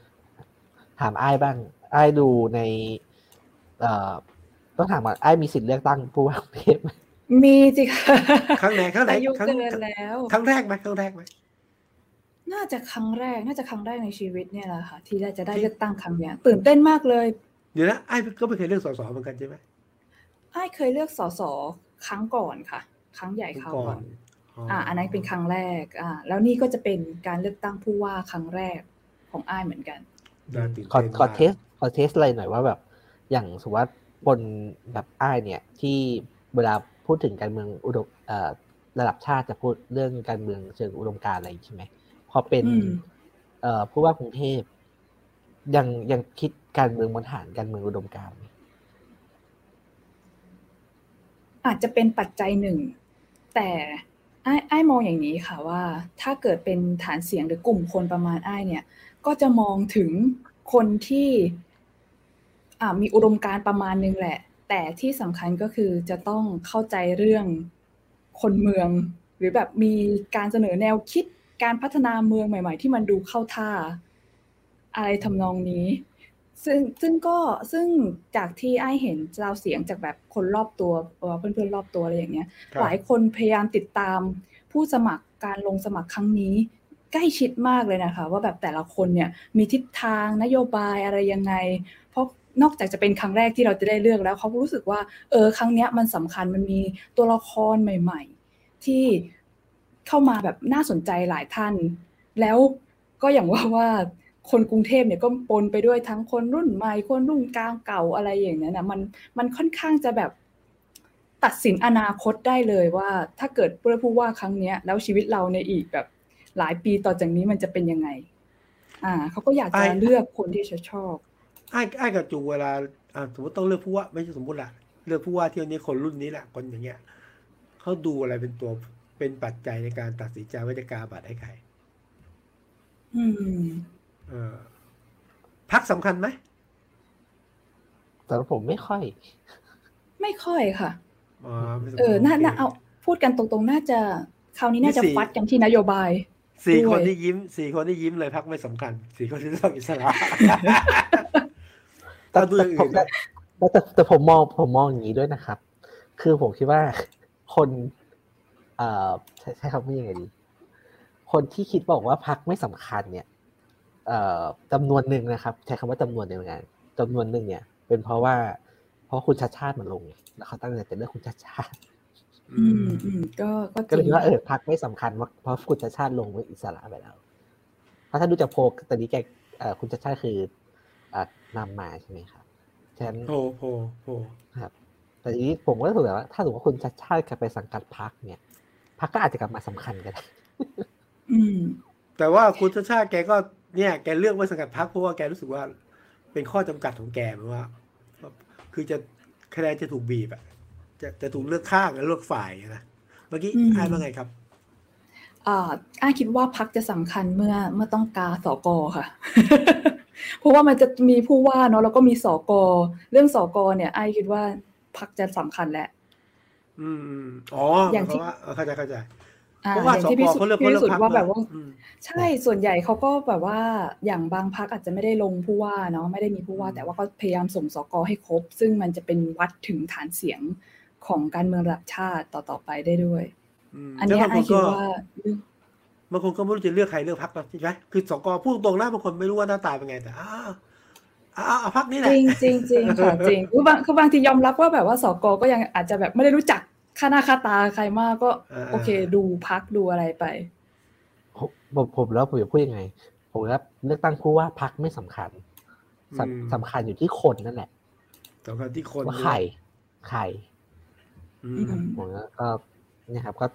S2: ถามไอ้ายบ้างไอ้ายดูในเอ่อต้องถามว่าไอ้ายมีสิทธิ์เลือกตั้งผู้ว่ากรุงเทพไหม
S1: มีสิค่ะ
S3: ครั้งไหนครั้งไหน
S1: อายุ
S3: ครั้ง
S1: เกินแล้ว
S3: ครั้งแรกไหมครั้งแรกไหม
S1: น่าจะครั้งแรก น่าจะครั้งแรกในชีวิตเนี่ยแหละค่ะ ที่ได้จะได้
S3: ที่
S1: เลือกตั้งครั้งเนี้ยตื่นเต้นมากเลย
S3: เดี๋ยวนะไอ้ก็ไม่เคยเลือกสสเหมือนกันใช่ไหม
S1: อ้ายเคยเลือกสสครั้งก่อนค่ะ ครั้งใหญ่คราวก่อนอ่า อันนั้นเป็นครั้งแรก อ่า แล้วนี่ก็จะเป็นการเลือกตั้งผู้ว่าครั้งแรกของอ้ายเหมือนกัน
S3: น่าตื่น
S2: ขอ
S3: เต้น
S2: ขอ
S3: มาก
S2: เทสขอเทสอะไรหน่อยว่าแบบ อย่างสมมติว่าบนแบบอ้ายเนี่ยที่เวลาพูดถึงการเมืองอุดมเอ่อระดับชาติจะพูดเรื่องการเมืองเชิงอุดมการณ์อะไรอย่างนี้ใช่ไหม พอเป็น
S1: อืม
S2: เอ่อผู้ว่ากรุงเทพยังยังคิดการเมืองบนฐานการเมืองอุดมการณ์ไหม
S1: อาจจะเป็นปัจจัยหนึ่ง แต่ไอ้ไอ้ายมองอย่างนี้ค่ะว่า ถ้าเกิดเป็นฐานเสียงหรือกลุ่มคนประมาณไอ้ายเนี่ย ก็จะมองถึงคนที่อ่ามีอุดมการณ์ประมาณนึงแหละ แต่ที่สำคัญก็คือจะต้องเข้าใจเรื่องคนเมือง หรือแบบมีการเสนอแนวคิด การพัฒนาเมืองใหม่ ๆ ที่มันดูเข้าท่า อะไรทำนองนี้ ซึ่งซึ่งก็ซึ่งจากที่ไอ้เห็นเราเสียงจากแบบคนรอบตัวเอ่อเพื่อนๆรอบตัวอะไรอย่างเงี้ย
S3: ครับ
S1: หลายคนพยายามติดตามผู้สมัครการลงสมัครครั้งนี้ ใกล้ชิดมากเลยนะคะ ว่าแบบแต่ละคนเนี่ยมีทิศทางนโยบายอะไรยังไง เพราะนอกจากจะเป็นครั้งแรกที่เราจะได้เลือกแล้วเขารู้สึกว่า เออครั้งเนี้ยมันสำคัญมันมีตัวละครใหม่ ๆ ที่ เข้ามาแบบน่าสนใจหลายท่าน แล้วก็อย่างว่าว่าคนกรุงเทพเนี่ยก็ปนไปด้วยทั้งคนรุ่นใหม่คนรุ่นกลางเก่าอะไรอย่างนั้นนะมันมันค่อนข้างจะแบบตัดสินอนาคตได้เลยว่า ถ้าเกิดเพื่อผู้ว่าครั้งเนี้ย แล้วชีวิตเราในอีกแบบหลายปีต่อจากนี้มันจะเป็นยังไง อ่าเขาก็อยากจะเลือกคนที่จะชอบ
S3: ไอ้ไอ้กับจูเวลาอ่าสมมติต้องเลือกผู้ว่าไม่ใช่สมมติละเลือกผู้ว่าเที่ยวนี้คนรุ่นนี้แหละคนอย่างเงี้ยเขาดูอะไรเป็นตัว เป็นปัจจัยในการตัดสินใจว่าจะกาบัตรให้ใคร
S1: อืม
S3: เออพักสำคัญไหม
S2: แต่ผมไม่ค่อย
S1: ไม่ค่อยค่ะ
S3: อ๋อไม่สำคัญ
S1: เออน่า
S3: โค
S1: น่าเอาพูดกันตรงๆ น่าจะคราวนี้น่าจะ
S3: มีสี่
S1: ฟัดกันที่นโยบาย
S3: สี่
S1: ด้วย
S3: คนที่ยิ้มสี่คนที่ยิ้มเลยพักไม่สำคัญสี่คนที่เลือกอิสระ
S2: แต่
S3: ถ้าดูอย่าง
S2: ผ
S3: อื่
S2: ม
S3: น
S2: แต่แต่แต่ผมมองผมมองอย่างนี้ด้วยนะครับ คือผมคิดว่าคน เอ่อใช้ใช้คำว่ายังไงดี คนที่คิดบอกว่าพักไม่สำคัญเนี่ยเอ่อจำนวนหนึ่งนะครับ ใช้คำว่าจำนวนหนึ่งนะจำนวนหนึ่งเนี่ย เป็นเพราะว่า เพราะคุณชาติชาติมาลงไงแล้วเขาตั้งใจจะเลือกคุณชาติชาติ
S1: อืมอืมก็ก็
S2: ก็เลย
S1: จริ
S2: คิ
S1: ง
S2: ดว่าเออพักไม่สำคัญว่าเพราะคุณชาติชาติลงเป็นอิสระไปแล้วเพราะถ้าดูจากโพลตอนนี้แกเอ่อคุณชาติชาติคืออ่านำมาใช่ไหมครับฉะนั้น
S3: โพโพโพ
S2: ครับ แต่ทีนี้ผมก็รู้สึกว่าถ้าสมมติว่าคุณชัดชาติกลับไปสังกัดพักเนี่ย พักก็อาจจะกลับมาสำคัญก็ได้
S1: อืม
S3: แต่ว่าคุณชาติชาติแกก็เนี่ย แกเลือกไว้สังกัดพักเพราะว่าแกรู้สึกว่า เป็นข้อจำกัดของแกเหมือนว่า คือจะคะแนนจะถูกบีบอะจะจะถูกเลือกข้างและเลือกฝ่ายนะเมื่อกี้
S1: อืม
S3: อ่านว่าไงครับ
S1: อ่าอ้ายคิดว่าพักจะสำคัญเมื่อเมื่อต้องกาสกค่ะ เพราะว่ามันจะมีผู้ว่าเนาะแล้วก็มีสกเรื่องสกเนี่ยอ้ายคิดว่าพักจะสำคัญแหละ
S3: อืมอืมอ๋อ
S1: อย่างที่
S3: เพราะว่าเออเข้าใจเข้าใจ
S1: อ่า
S3: เพราะว่า
S1: อย่าง
S3: ส
S1: ที่
S3: ก
S1: พี่สุ
S3: เขาเลือก
S1: พี่
S3: เขาเลือก
S1: สุด
S3: พรรค
S1: ว่าแบบว่า
S3: อืม
S1: ใช่ส่วนใหญ่เขาก็แบบว่าอย่างบางพักอาจจะไม่ได้ลงผู้ว่าเนาะไม่ได้มีผู้ว่า
S3: อืม
S1: แต่ว่าก็พยายามส่งสกให้ครบ ซึ่งมันจะเป็นวัดถึงฐานเสียงของการเมืองระดับชาติต่อๆไปได้ด้วย
S3: ม
S1: อันเนี้ย
S3: แล้ว
S1: ไอบา
S3: งค
S1: คิด
S3: นก็
S1: ว่า
S3: บางคนก็ไม่รู้จะเลือกใครเลือกพรรคใช่ไหมคือสกพูดตรงๆนะบางคนไม่รู้ว่าหน้าตาเป็นไงแต่อ้าวอ้าว เอาพรรคนี้แห
S1: จ
S3: ละ
S1: ริงจริงจริงค่ะจริงคือบางคือบางทียอมรับว่าแบบว่าสกก็ยังอาจจะแบบไม่ได้รู้จักค่าหน้าค่าตาใครมากก็
S3: อ่า
S1: โอเค ดูพักดูอะไรไป
S2: ผมผมผมแล้วผมจะพูดยังไง ผมว่าเลือกตั้งผู้ว่าพักไม่สำคัญสำสำคัญอยู่ที่คนนั่นแหละ
S3: สำคัญที่คน
S2: ว่าใครใคร
S3: อืม
S1: อืม
S2: ผมก็ก็เนี่ยครับ ก็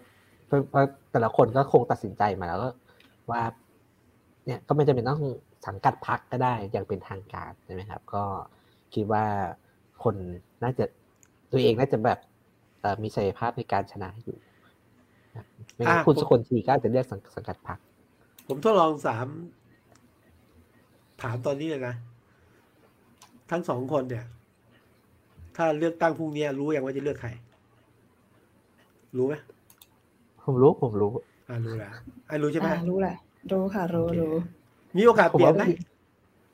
S2: เพราะเพราะแต่ละคนก็คงตัดสินใจมาแล้วก็ว่า เนี่ยก็ไม่จำเป็นต้อง สังกัดพักก็ได้อย่างเป็นทางการใช่ไหมครับ ก็คิดว่าคนน่าจะตัวเองน่าจะแบบเอ่อมีศักยภาพในการชนะอยู่ครับไม่งั้น
S3: อะ
S2: คุณ
S3: ผม
S2: สกลทีก็อาจจะเลือกสังสังกัดพัก
S3: ผมทดลองสามถามตอนนี้เลยนะ ทั้งสองคนเนี่ย ถ้าเลือกตั้งพรุ่งนี้รู้ยังว่าจะเลือกใคร รู้ไหม
S2: ผมรู้ผมรู้
S3: อ่ารู้แล้วไอ้รู้ใช่ไหม
S1: อ่ารู้แหละรู้ค่ะ รู้
S3: โอเค
S1: รู้
S3: มีโอกาส
S2: ผม
S3: เปลี่ยน
S2: ว่า
S3: ไหม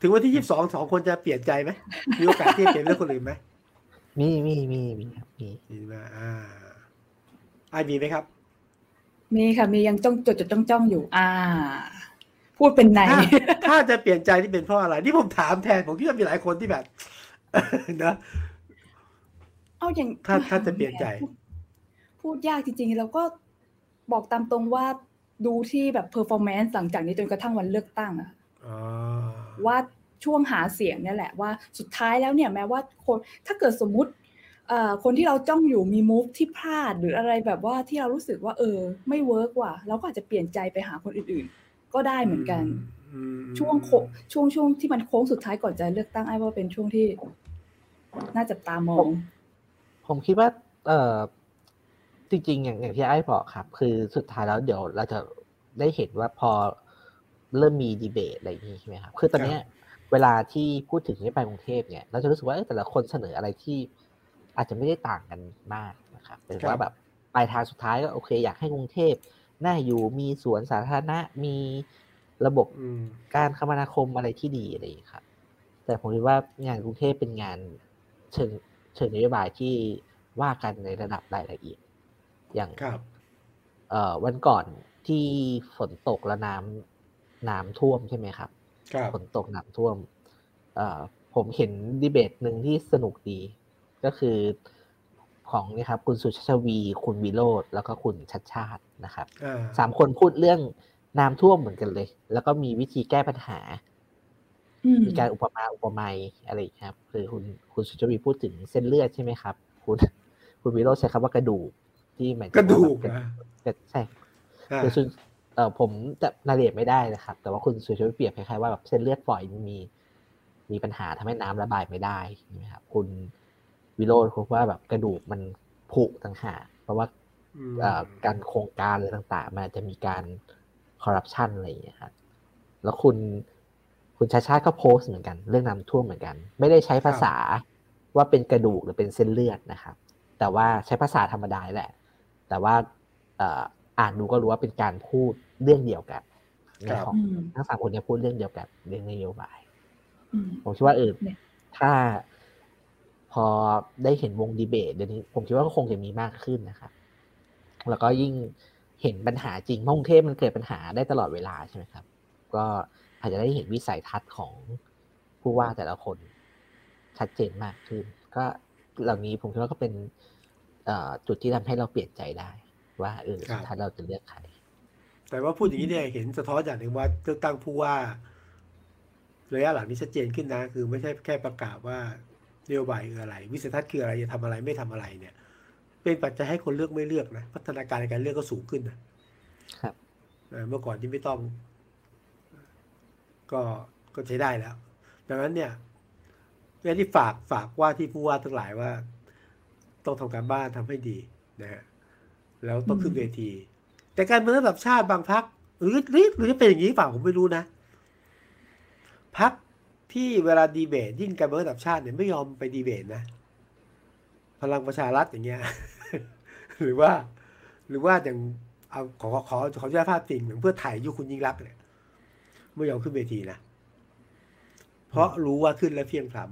S3: ถึงวันที่ยี่สิบสองสองคนจะเปลี่ยนใจไหมมีโอกาสที่จะเปลี่ยนเรื่องคนอื่นไหม
S2: มีมีมีมีครับมี
S3: มีไหมอ่าไอ้มีไหมครับ
S1: มีค่ะมียังจ้องจดจดจ้องจ้องอยู่ อ่า พูดเป็นใน
S3: ถ้าถ้าจะเปลี่ยนใจที่เป็นเพราะอะไรนี่ผมถามแทนผมคิดว่ามีหลายคนที่แบบนะ
S1: เอาอย่าง
S3: ถ้าถ้าจะเปลี่ยนใจ
S1: พูดพูดยากจริงๆแล้วก็บอกตามตรงว่า ดูที่แบบ performance หลังจากนี้จนกระทั่งวันเลือกตั้งอะ
S3: อ๋อ
S1: ว่าช่วงหาเสียงเนี่ยแหละว่าสุดท้ายแล้วเนี่ยแม้ว่าคนถ้าเกิดสมมุติเอ่อคนที่เราจ้องอยู่มี move ที่พลาดหรืออะไรแบบว่าที่เรารู้สึกว่า เออ ไม่ work ว่ะเราก็อาจจะเปลี่ยนใจไปหาคนอื่นๆ ก็ได้เหมือนกัน
S3: อืม
S1: ช่วงโค้งช่วงช่วงที่มันโค้งสุดท้ายก่อนจะเลือกตั้งไอ้ว่าเป็นช่วงที่ น่าจับตามอง
S2: ผมคิดว่า เออ จริงๆอย่างอย่างที่ไอ้บอกครับ คือสุดท้ายแล้วเดี๋ยวเราจะได้เห็นว่าพอเริ่มมีดีเบตอะไรอย่างนี้ใช่ไหมครับ คือตอนเนี้ยเวลาที่พูดถึงที่ไปกรุงเทพเนี่ย เราจะรู้สึกว่าเอ้ยแต่ละคนเสนออะไรที่ อาจจะไม่ได้ต่างกันมากนะครับแต่ว่าแบบปลายทางสุดท้ายก็โอเค อยากให้กรุงเทพน่าอยู่มีสวนสาธารณะมีระบบ
S3: อืม
S2: การคมนาคมอะไรที่ดีอะไรอย่างนี้ครับ แต่ผมคิดว่างานกรุงเทพเป็นงานเชิงเชิงนโยบายที่ว่ากันในระดับรายละเอียด อย่าง
S3: ครับ
S2: เอ่อวันก่อนที่ฝนตกแล้วน้ำน้ำท่วมใช่ไหมครับ
S3: ครับ
S2: ฝนตกน้ำท่วม เอ่อผมเห็นดีเบตหนึ่งที่สนุกดี ก็คือของเนะครับ คุณสุชาชวี คุณวิโรธแล้วก็คุณชัดชาตินะครับ
S3: อ่า
S2: สามคนพูดเรื่องน้ำท่วมเหมือนกันเลย แล้วก็มีวิธีแก้ปัญหา
S1: อืม
S2: มีการอุปมาอุปไมยอะไรอย่างเงี้ยครับ คือคุณคุณสุชาวีพูดถึงเส้นเลือดใช่ไหมครับ คุณคุณวิโรธใช้คำว่ากระดูก ที่หมายถึง
S3: กระดูก
S2: ว่าแบบ
S3: นะ
S2: เป็นใช่
S3: อ่า
S2: คือสุเอ่อผมจะรายละเอียดไม่ได้นะครับ แต่ว่าคุณสุชาติเปรียบคล้ายๆว่าแบบเส้นเลือดฝอยมันมีมีปัญหาทำให้น้ำระบายไม่ได้ใช่ไหมครับคุณวิโรจน์บอกว่าแบบกระดูกมันผุต่างหากเพราะว่า
S3: อืม
S2: เอ่อการโครงการอะไรต่างๆ มันอาจจะมีการคอร์รัปชันอะไรอย่างเงี้ยครับแล้วคุณคุณชาชาติก็โพสต์เหมือนกัน เรื่องน้ำท่วมเหมือนกัน ไม่ได้ใช้ภาษาว่าเป็นกระดูกหรือเป็นเส้นเลือดนะครับ แต่ว่าใช้ภาษาธรรมดาแหละ แต่ว่าเอ่ออ่านดูก็รู้ว่าเป็นการพูดเรื่องเดียวกันในของ
S1: อืม
S2: ทั้งสามคนเนี้พูดเรื่องเดียวกันเรื่องนโยบาย
S1: อืม
S2: ผมคิดว่าเออ
S1: เนี่ย
S2: ถ้าพอได้เห็นวงดีเบตเดี๋ยวนี้ ผมคิดว่าก็คงจะมีมากขึ้นนะครับ แล้วก็ยิ่งเห็นปัญหาจริงเพราะกรุงเทพมันเกิดปัญหาได้ตลอดเวลาใช่ไหมครับ ก็อาจจะได้เห็นวิสัยทัศน์ของผู้ว่าแต่ละคนชัดเจนมากขึ้น ก็เหล่านี้ผมคิดว่าก็เป็นเอ่อ จุดที่ทำให้เราเปลี่ยนใจได้ ว่าเออ
S3: ครับ
S2: สุดท้ายเราจะเลือกใคร
S3: แต่ว่าพูดอย่างนี้เนี่ยเห็นสะท้อนอย่างหนึ่งว่าเลือกตั้งผู้ว่าระยะหลังนี้ชัดเจนขึ้นนะ คือไม่ใช่แค่ประกาศว่านโยบายคืออะไร วิสัยทัศน์คืออะไรจะทำอะไรไม่ทำอะไรเนี่ย เป็นปัจจัยให้คนเลือกไม่เลือกนะ พัฒนาการในการเลือกก็สูงขึ้นนะครับเอ่อเมื่อก่อนที่ไม่ต้อง ก็ก็ใช้ได้แล้ว ดังนั้นเนี่ยเรื่องที่ฝากฝากว่าที่ผู้ว่าทั้งหลายว่า ต้องทำการบ้านทำให้ดีนะฮะแล้วต้องขึ้นเวที แต่การเมืองระดับชาติบางพักหรือหรือหรือจะเป็นอย่างนี้เปล่าผมไม่รู้นะพักที่เวลาดีเบตยิ่งการเมืองระดับชาติเนี่ยไม่ยอมไปดีเบตนะ พลังประชารัฐอย่างเงี้ย หรือว่า หรือว่าอย่างเอาขอขอขอขออนุญาตภาพจริงเหมือนเพื่อไทยยุคคุณยิ่งรักษณ์เนี่ยไม่ยอมขึ้นเวทีนะเพราะรู้ว่าขึ้นแล้วเพียงพล้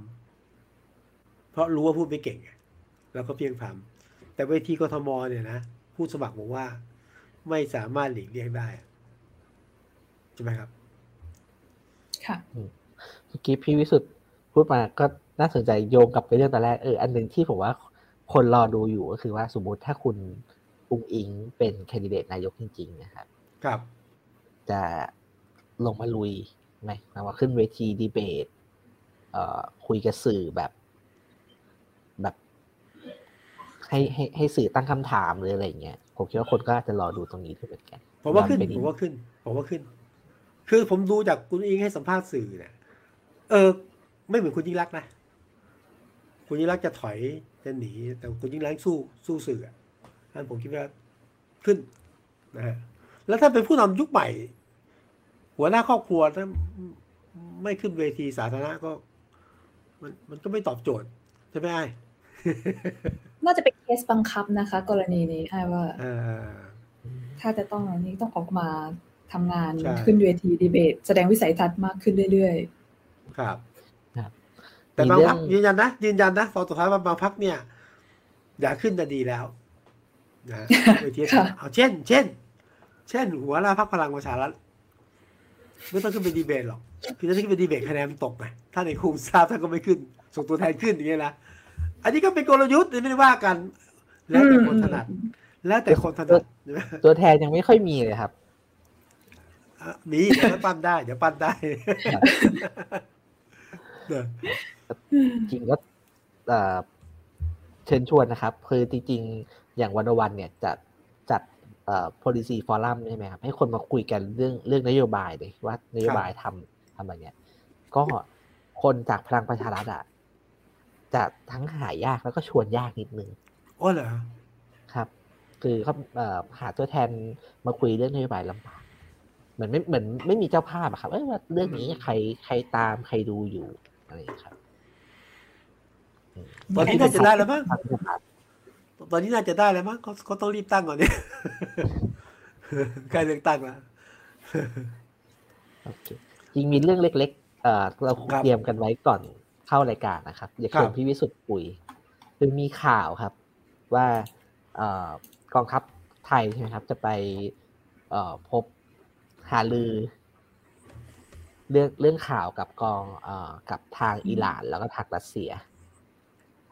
S3: ำเพราะรู้ว่าพูดไม่เก่งไง แล้วก็เพียงพล้ำแต่เวทีกทมเนี่ยนะผู้สมัครบอกว่าไม่สามารถหลีกเลี่ยงได้ใช่ไหมครับ
S1: ค่ะ
S2: เมื่อกี้พี่วิสุทธ์พูดมาก็น่าสนใจโยงกลับไปเรื่องตอนแรกเอออันหนึ่งที่ผมว่าคนรอดูอยู่ก็คือว่าสมมุติถ้าคุณอุงอิงเป็นแคนดิเดตนายกจริง ๆ นะครับ
S3: ครับ
S2: จะลงมาลุยไหมหมายว่าขึ้นเวทีดีเบตเอ่อคุยกับสื่อแบบแบบ ให้ให้ให้สื่อตั้งคำถามหรืออะไรเงี้ยผมคิดว่าคนก็อาจจะรอดูตรงนี้ด้วยเหมือนกัน
S3: ผมว่าขึ้น
S2: ย้อไป
S3: ผมว่าขึ้นผมว่าขึ้น คือผมดูจากคุณอิงให้สัมภาษณ์สื่อเนี่ยเออ ไม่เหมือนคุณยิ่งรักษณ์นะคุณยิ่งรักษณ์จะถอยจะหนี แต่คุณยิ่งรักษณ์สู้สู้สื่ออะนั่นผมคิดว่าขึ้นนะฮะแล้วถ้าเป็นผู้นำยุคใหม่ หัวหน้าครอบครัวถ้าไม่ขึ้นเวทีสาธารณะก็ มันมันก็ไม่ตอบโจทย์ใช่ไหมไอ้
S1: น่าจะเป็นเคสบังคับนะคะ กรณีนี้อ้ายว่า
S3: เออ
S1: ถ้าจะต้องอันนี้ต้องออกมาทำงาน
S3: ใช่
S1: ขึ้นเวทีดีเบต แสดงวิสัยทัศน์มากขึ้นเรื่อย
S3: ครับ
S2: ครับ
S3: แต่
S2: มี
S3: บาง
S2: เรื่
S3: พั
S2: อกง
S3: ยืนยันนะยืนยันนะฟอสุดท้ายว่าบางพักเนี่ย อย่าขึ้นจะดีแล้วนะเวทีเอาเช่น เช่น เช่น หัวหน้าพักพลังประชารัฐไม่ต้องขึ้นไปดีเบตหรอกคือถ้าขึ้นไปดีเบตคะแนนมันตกไงถ้าในคุมทราบท่านก็ไม่ขึ้น ส่งตัวแทนขึ้นอย่างเงี้ยนะ อันนี้ก็เป็นกลยุทธ์ไม่ได้ว่ากัน
S1: ๆ
S3: แล้วแต่คนถนัดแล้วแต่คนถนัดใช่ไหม
S2: ตัวแทนยังไม่ค่อยมีเลยครับ
S3: อะมีเดี๋ยวปั้นได้ เดี๋ยวปั้นได้เนอะ
S2: จริงก็เอ่อเชิญชวนนะครับ คือจริงๆ อย่างวันวันเนี่ยจะจัดเอ่อ policy forum ใช่ไหมครับ ให้คนมาคุยกันเรื่องเรื่องนโยบายเลยว่านโยบายทำทำอะไรเงี้ยก็คนจากพลังประชารัฐอะ จะทั้งหายากแล้วก็ชวนยากนิดนึง
S3: โอ้เหรอ
S2: ครับ คือเขาเอ่อหาตัวแทนมาคุยเรื่องนโยบายลำบากเหมือนไม่เหมือนไม่มีเจ้าภาพอะครับเอ้ยว่าเรื่องนี้ใครใครตามใครดูอยู่อะไรอย่างเงี้ยครับอืม
S3: ตอนนี้น่าจะได้แล้วมั้ง
S2: พรรคประชารัฐ
S3: ตอนนี้น่าจะได้แล้วมั้งเขาเขาต้องรีบตั้งก่อนเนี่ยใกล้เลือกตั้งแล้ว
S2: โอเคจริงมีเรื่องเล็ก ๆเอ่อเรา
S3: ครับ
S2: เตรียมกันไว้ก่อน เข้ารายการนะครับอยากชว
S3: ครั
S2: น
S3: บ
S2: พี่วิสุทธ์คุยคือมีข่าวครับ ว่าเอ่อกองทัพไทยใช่ไหมครับ จะไปเอ่อพบหาลือ เรื่องเรื่องข่าวกับกองเอ่อกับทางอิหร่าน แล้วก็ทางรัสเซีย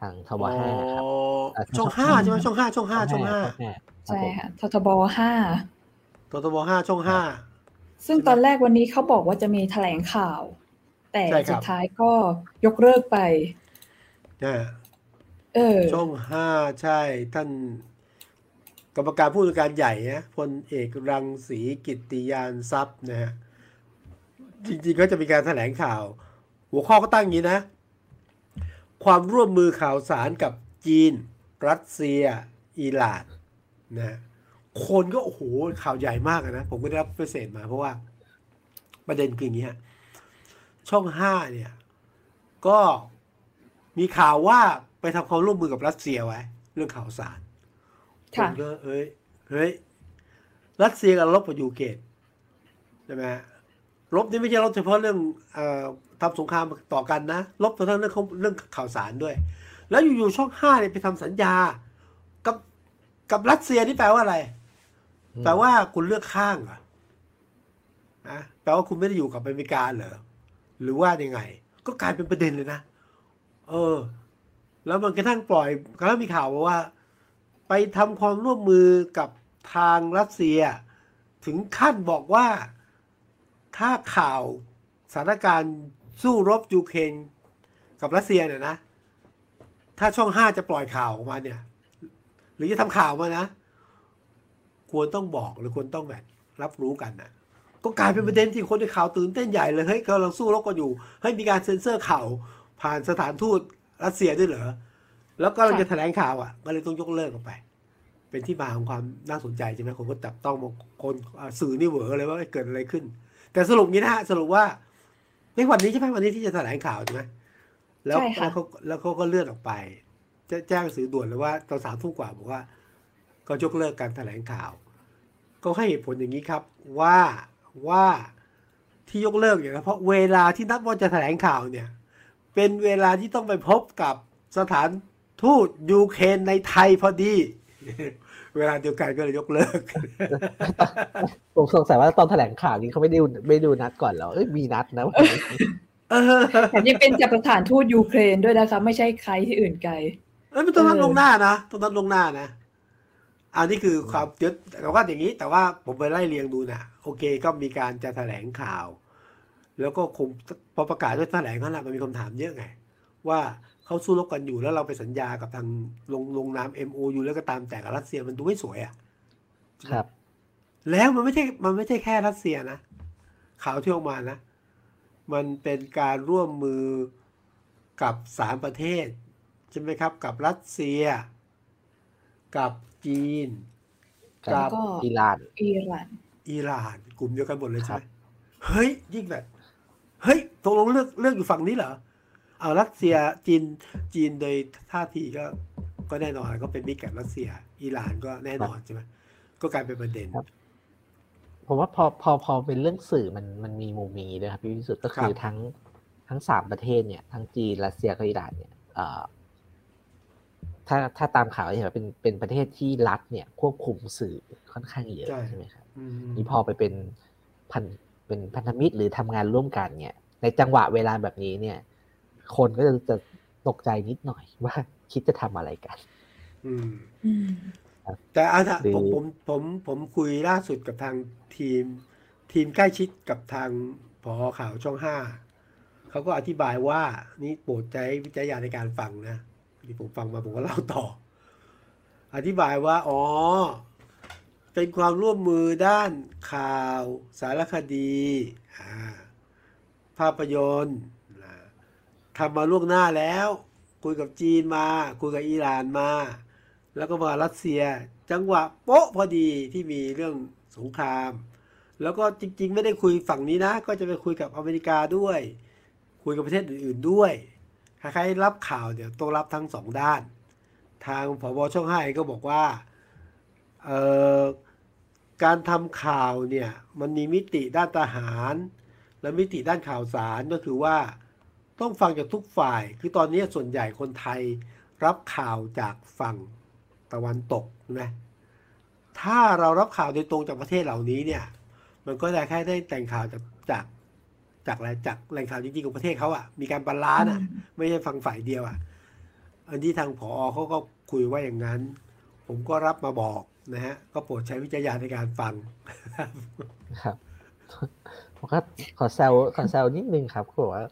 S2: ทางทวห้าครับ
S3: อ๋อ
S2: อ่า
S3: ช่องห้าใช่ไหมช่องห้าช่องห้าช่องห้า
S1: ใช่ค่ะททบห้า
S3: ตทบห้าช่องห้า
S1: ซึ่งตอนแรกวันนี้เขาบอกว่าจะมีแถลงข่าว แต่
S3: ใช่ครับ
S1: สุดท้ายก็ยกเลิกไป
S3: เนี่ย
S1: เออ
S3: ช่องห้าใช่ ท่านกรรมการผู้จัดการใหญ่นะพลเอกรังสีกิตติยานทรัพย์นะฮะจริงๆก็จะมีการแถลงข่าว หัวข้อก็ตั้งอย่างนี้นะ ความร่วมมือข่าวสารกับจีน รัสเซีย อิหร่านนะคนก็โอ้โหข่าวใหญ่มากอะนะ ผมก็ได้รับเศษมาเพราะว่า ประเด็นคืออย่างนี้ฮะ ช่องห้าเนี่ย ก็มีข่าวว่าไปทำความร่วมมือกับรัสเซียไว้ เรื่องข่าวสารผ
S1: ค่ะ
S3: มก็เอ้ยเฮ้ยรัสเซียกับรบกับยูเครนใช่ไหมฮะรบนี่ไม่ใช่รบเฉพาะเรื่องเอ่อทำสงครามต่อกันนะรบทั้งเรื่องของเรื่องข่าวสารด้วย แล้วอยู่ๆช่องห้าเนี่ยไปทำสัญญา กับกับรัสเซียนี่แปลว่าอะไร
S2: อืม
S3: แปลว่าคุณเลือกข้างเหรอนะแปลว่าคุณไม่ได้อยู่กับอเมริกาเหรอ หรือว่ายังไง ก็กลายเป็นประเด็นเลยนะ เออ แล้วมันกระทั่งปล่อยกระทั่งมีข่าวว่า ไปทำความร่วมมือกับทางรัสเซีย ถึงขั้นบอกว่า ถ้าข่าวสถานการณ์สู้รบยูเครนกับรัสเซียเนี่ยนะ ถ้าช่องห้าจะปล่อยข่าวออกมาเนี่ย หรือจะทำข่าวมานะ ควรต้องบอกหรือควรต้องแบบรับรู้กันนะ ก็กลายเป็นประเด็นที่คนในข่าวตื่นเต้นใหญ่เลยเฮ้ยกำลังสู้รบกันอยู่ให้มีการเซ็นเซอร์ข่าวผ่านสถานทูตรัสเซียด้วยเหรอแล้วก็เราจะแถลงข่าวอะก็เลยต้องยกเลิกออกไป เป็นที่มาของความน่าสนใจใช่ไหมคนก็จับต้องมองคนอ่าสื่อนี่เหวอเลยว่าเกิดอะไรขึ้น แต่สรุปงี้นะฮะสรุปว่าในวันนี้ใช่ไหมวันนี้ที่จะแถลงข่าวใช่ไหมแล้ว
S1: ใช่ค่ะ
S3: แล้วเขาแล้วเขาก็เลื่อนออกไปจะแจ้งสื่อด่วนเลยว่าตอนสามทุ่มกว่าบอกว่า ก็ยกเลิกการแถลงข่าว ก็ก็ให้เหตุผลอย่างนี้ครับว่า ว่าที่ยกเลิกอย่างนั้นเพราะเวลาที่นัดว่าจะแถลงข่าวเนี่ย เป็นเวลาที่ต้องไปพบกับสถานทูตยูเครนในไทยพอดี เวลาเดียวกันก็เลยยกเลิก
S2: ผมสงสัยว่าตอนแถลงข่าวนี้เขาไม่ได้ดูไม่ดูนัดก่อนเหรอเอ้ยมีนัดนะวันนี้
S3: เออ
S1: แถมยังเป็นจากสถานทูตยูเครนด้วยนะคะไม่ใช่ใครที่อื่นไกล
S3: เอ้ยมันต้องนัด
S1: เออ
S3: ลวงหน้านะต้องนัดลวงหน้านะ อันนี้คือความเดี๋ยวแต่ว่าอย่างนี้ แต่ว่าผมไปไล่เรียงดูนะโอเค ก็มีการจะแถลงข่าว แล้วก็คงพอประกาศด้วยแถลงนั่นแหละมันมีคำถามเยอะไง ว่าเขาสู้รบกันอยู่แล้วเราไปสัญญากับทางลงลงนาม MOU แล้วก็ตามแต่กับรัสเซียมันดูไม่สวยอะ่ะ
S2: ครับ
S3: แล้วมันไม่ใช่มันไม่ใช่แค่รัสเซียนะข่าวที่ออกมานะ มันเป็นการร่วมมือกับสามประเทศ ใช่ไหมครับ กับรัสเซีย กับ จีน
S2: กั
S3: กับ
S1: แล้วก็
S2: อิหร่าน
S1: อิหร่าน
S3: อิหร่านกลุ่มเดียวกันหมดเลยใช่
S2: ครั
S3: ไหม
S2: บ
S3: เฮ้ย ยิ่งแบบ เฮ้ยตกลงเลือกเลือกอยู่ฝั่งนี้เหรอเอารัสเซียจีนจีนโดยท่าทีก็ ก็แน่นอนก็เป็นมิตรกับรัสเซีย อิหร่านก็แน่นอนใช่ไหมก็กลายเป็นประเด็น
S2: ผมว่าพอพอพอเป็นเรื่องสื่อมันมันมีมุมนี้ด้วยครับพี่วิสุทธ์ก็คือ
S3: ครับ
S2: ทั้งทั้งสามประเทศเนี่ยทั้งจีนรัสเซียกับอิหร่านเนี่ยเอ่อ ถ้าถ้าตามข่าวจะเห็นว่าเป็นเป็นประเทศที่รัฐเนี่ยควบคุมสื่อค่อนข้างเยอะ
S3: ใช่
S2: ใช่ไหมครับ
S3: อืม
S2: นี่พอไปเป็นพันเป็นพันธมิตรหรือทำงานร่วมกันเนี่ย ในจังหวะเวลาแบบนี้เนี่ย คนก็จะจะตกใจนิดหน่อยว่าคิดจะทำอะไรกัน
S3: อืม
S1: อืม
S3: แต่อาถ้า
S2: หรือ
S3: ผมผมผมผมคุยล่าสุดกับทางทีม ทีมใกล้ชิดกับทางพอข่าวช่องห้าเขาก็อธิบายว่านี่โปรดใจวิจารณญาณในการฟังนะ ที่ผมฟังมาผมก็เล่าต่อ อธิบายว่า อ๋อ เป็นความร่วมมือด้านข่าว สารคดี ภาพยนตร์ทำมาล่วงหน้าแล้ว คุยกับจีนมา คุยกับอิหร่านมา แล้วก็มารัสเซีย จังหวะโป๊ะพอดีที่มีเรื่องสงคราม แล้วก็จริง ๆ ไม่ได้คุยฝั่งนี้นะ ก็จะไปคุยกับอเมริกาด้วย คุยกับประเทศอื่น ๆด้วย คล้ายๆรับข่าวเดี๋ยวต้องรับทั้งสองด้าน ทางผบช่องห้าก็บอกว่าเอ่อการทำข่าวเนี่ยมันมีมิติด้านทหาร และมิติด้านข่าวสารก็คือว่าต้องฟังจากทุกฝ่าย คือตอนนี้ส่วนใหญ่คนไทยรับข่าวจากฝั่งตะวันตกใช่ไหมถ้าเรารับข่าวโดยตรงจากประเทศเหล่านี้เนี่ยมันก็จะแค่ได้แต่งข่าวจากจาก จากอะไรจากแหล่งข่าวจริงๆของประเทศเขาอะมีการ balance อะไม่ใช่ฟังฝ่ายเดียวอะอันที่ทางผอเขาก็คุยว่าอย่างนั้น ผมก็รับมาบอกนะฮะ ก็โปรดใช้วิจารณญาณในการฟัง
S2: ครับผมก็ขอแซวขอแซวนิดนึงครับเขาบอกว่า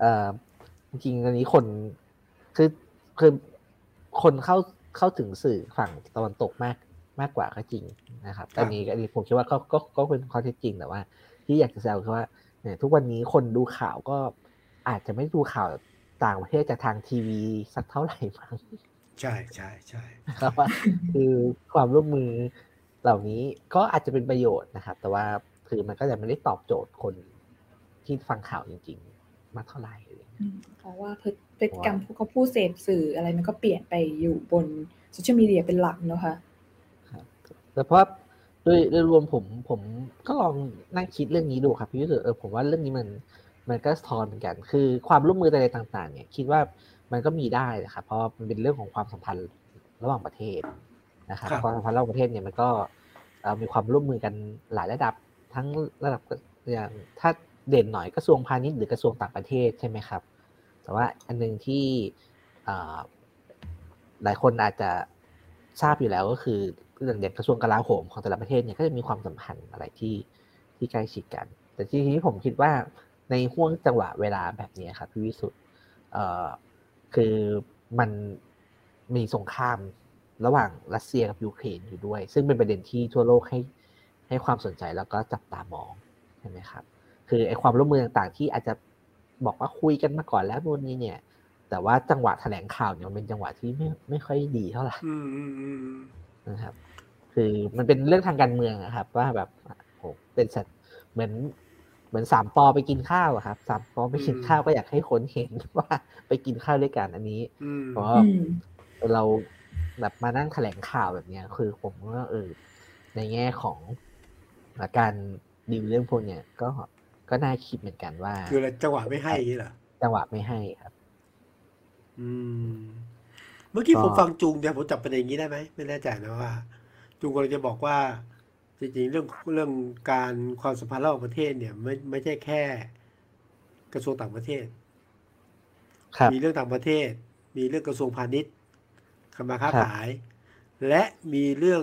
S2: เออจริงๆอันนี้คนคือคือคนเข้าเข้าถึงสื่อฝั่งตะวันตกมากมากกว่าก็จริงนะครับ
S3: ครับ
S2: อันนี้อันนี้ผมคิดว่าก็ก็ก็เป็นข้อเท็จจริงแต่ว่า ที่อยากจะแซวคือว่า เนี่ยทุกวันนี้คนดูข่าวก็อาจจะไม่ดูข่าวต่างประเทศจากทางทีวีสักเท่าไหร่มั้ง
S3: ใช่ใช่ใช่
S2: นะครับว่าคือความร่วมมือเหล่านี้ก็อาจจะเป็นประโยชน์นะครับ แต่ว่าคือมันก็จะไม่ได้ตอบโจทย์คนที่ฟังข่าวจริง ๆ มากเท่าไหร่อะไรอย่างเงี้ย
S1: อืมเพราะว่าพฤติกรรมพวกเขาพูดเสพสื่ออะไรมันก็เปลี่ยนไปอยู่บนโซเชียลมีเดียเป็นหลักเนอะคะ
S2: ครับแต่เพราะ ว่าโดยโดยรวมผมผมก็ลองนั่งคิดเรื่องนี้ดูครับพี่รู้สึกเออผมว่าเรื่องนี้มันมันก็สะท้อนเหมือนกัน คือความร่วมมืออะไรต่าง ๆ เนี่ย คิดว่ามันก็มีได้นะครับเพราะว่ามันเป็นเรื่องของความสัมพันธ์ระหว่างประเทศนะครับ
S3: ครับ
S2: ความสัมพันธ์ระหว่างประเทศเนี่ยมันก็เอ่อมีความร่วมมือกันหลายระดับทั้งระดับอย่างถ้าเด่นหน่อยกระทรวงพาณิชย์หรือกระทรวงต่างประเทศใช่ไหมครับ แต่ว่าอันหนึงที่เอ่อหลายคนอาจจะทราบอยู่แล้วก็คือ เรื่องเด่นกระทรวงกลาโหมของแต่ละประเทศเนี่ยก็จะมีความสัมพันธ์อะไรที่ที่ใกล้ชิดกัน แต่ทีนี้ผมคิดว่าในห่วงจังหวะเวลาแบบนี้ครับพี่วิสุทธ์เอ่อคือมันมีสงครามระหว่างรัสเซียกับยูเครนอยู่ด้วย ซึ่งเป็นประเด็นที่ทั่วโลกให้ให้ความสนใจแล้วก็จับตามองใช่ไหมครับ คือไอ้ความร่วมมือต่างๆที่อาจจะบอกว่าคุยกันมาก่อนแล้วนู่นนี่เนี่ย แต่ว่าจังหวะแถลงข่าวเนี่ยมันเป็นจังหวะที่ไม่ไม่ค่อยดีเท่าไหร่
S3: อืมอืมอืมอืม
S2: นะครับ คือมันเป็นเรื่องทางการเมืองอะครับ ว่าแบบโหเป็นสัตว์เหมือนเหมือนสามปอไปกินข้าวอะครับสามปอไปกินข้าวก็อยากให้คนเห็นว่าไปกินข้าวด้วยกันอันนี้
S3: อืม
S2: เพราะ
S1: อืม
S2: เราแบบมานั่งแถลงข่าวแบบเนี้ย คือผมว่าเออในแง่ของการดีลเรื่องพวกเนี้ยก็ก็น่าคิดเหมือนกันว่า
S3: คืออะไรจังหวะไม่ให้อย่างนี้เหรอ
S2: จังหวะไม่ให้ครับ
S3: อืม เมื่อกี้
S2: ก็
S3: ผมฟังจุงเนี่ยผมจับประเด็นอย่างนี้ได้ไหมไม่แน่ใจนะว่า จุงกำลังจะบอกว่า จริงๆเรื่องเรื่องการความสัมพันธ์ระหว่างประเทศเนี่ยไม่ไม่ใช่แค่ กระทรวงต่างประเทศ
S2: ครับ
S3: มีเรื่องต่างประเทศ มีเรื่องกระทรวงพาณิชย์คำมาค้า
S2: ครับ
S3: ขาย และมีเรื่อง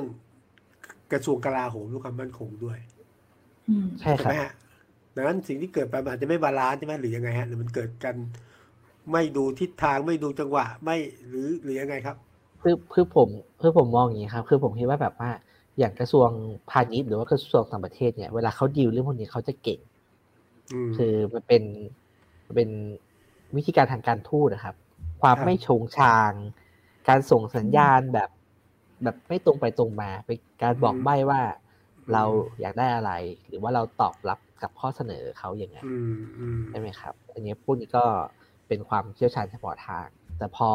S3: กระทรวงกลาโหมและความมั่นคงด้วย
S1: อืม
S2: ใช่ค
S3: ใช่
S2: รับ
S3: ไหมฮะดังนั้นสิ่งที่เกิดไปมันอาจจะไม่ balance ใช่ไหมหรือยังไงฮะหรือมันเกิดกันไม่ดูทิศทางไม่ดูจังหวะไม่หรือหรือยังไงครับ
S2: คือคือผมคือผมมองอย่างนี้ครับ คือผมคิดว่าแบบว่า อย่างกระทรวงพาณิชย์หรือว่ากระทรวงต่างประเทศเนี่ยเวลาเขาดีลเรื่องพวกนี้เขาจะเก่ง
S3: อืม
S2: คือมันเป็นมันเป็นวิธีการทางการทูตนะครับ ความ
S3: ครับ
S2: ไม่โฉ่งฉ่าง การส่งสัญญาณแบบ แบบไม่ตรงไปตรงมา เป็นการบอกใบ้ว่าเราอยากได้อะไร หรือว่าเราตอบรับกับข้อเสนอเขาอย่างไง
S3: อืมอืม
S2: ใช่ไหมครับ อันนี้พวกนี้ก็เป็นความเชี่ยวชาญเฉพาะทาง แต่พอ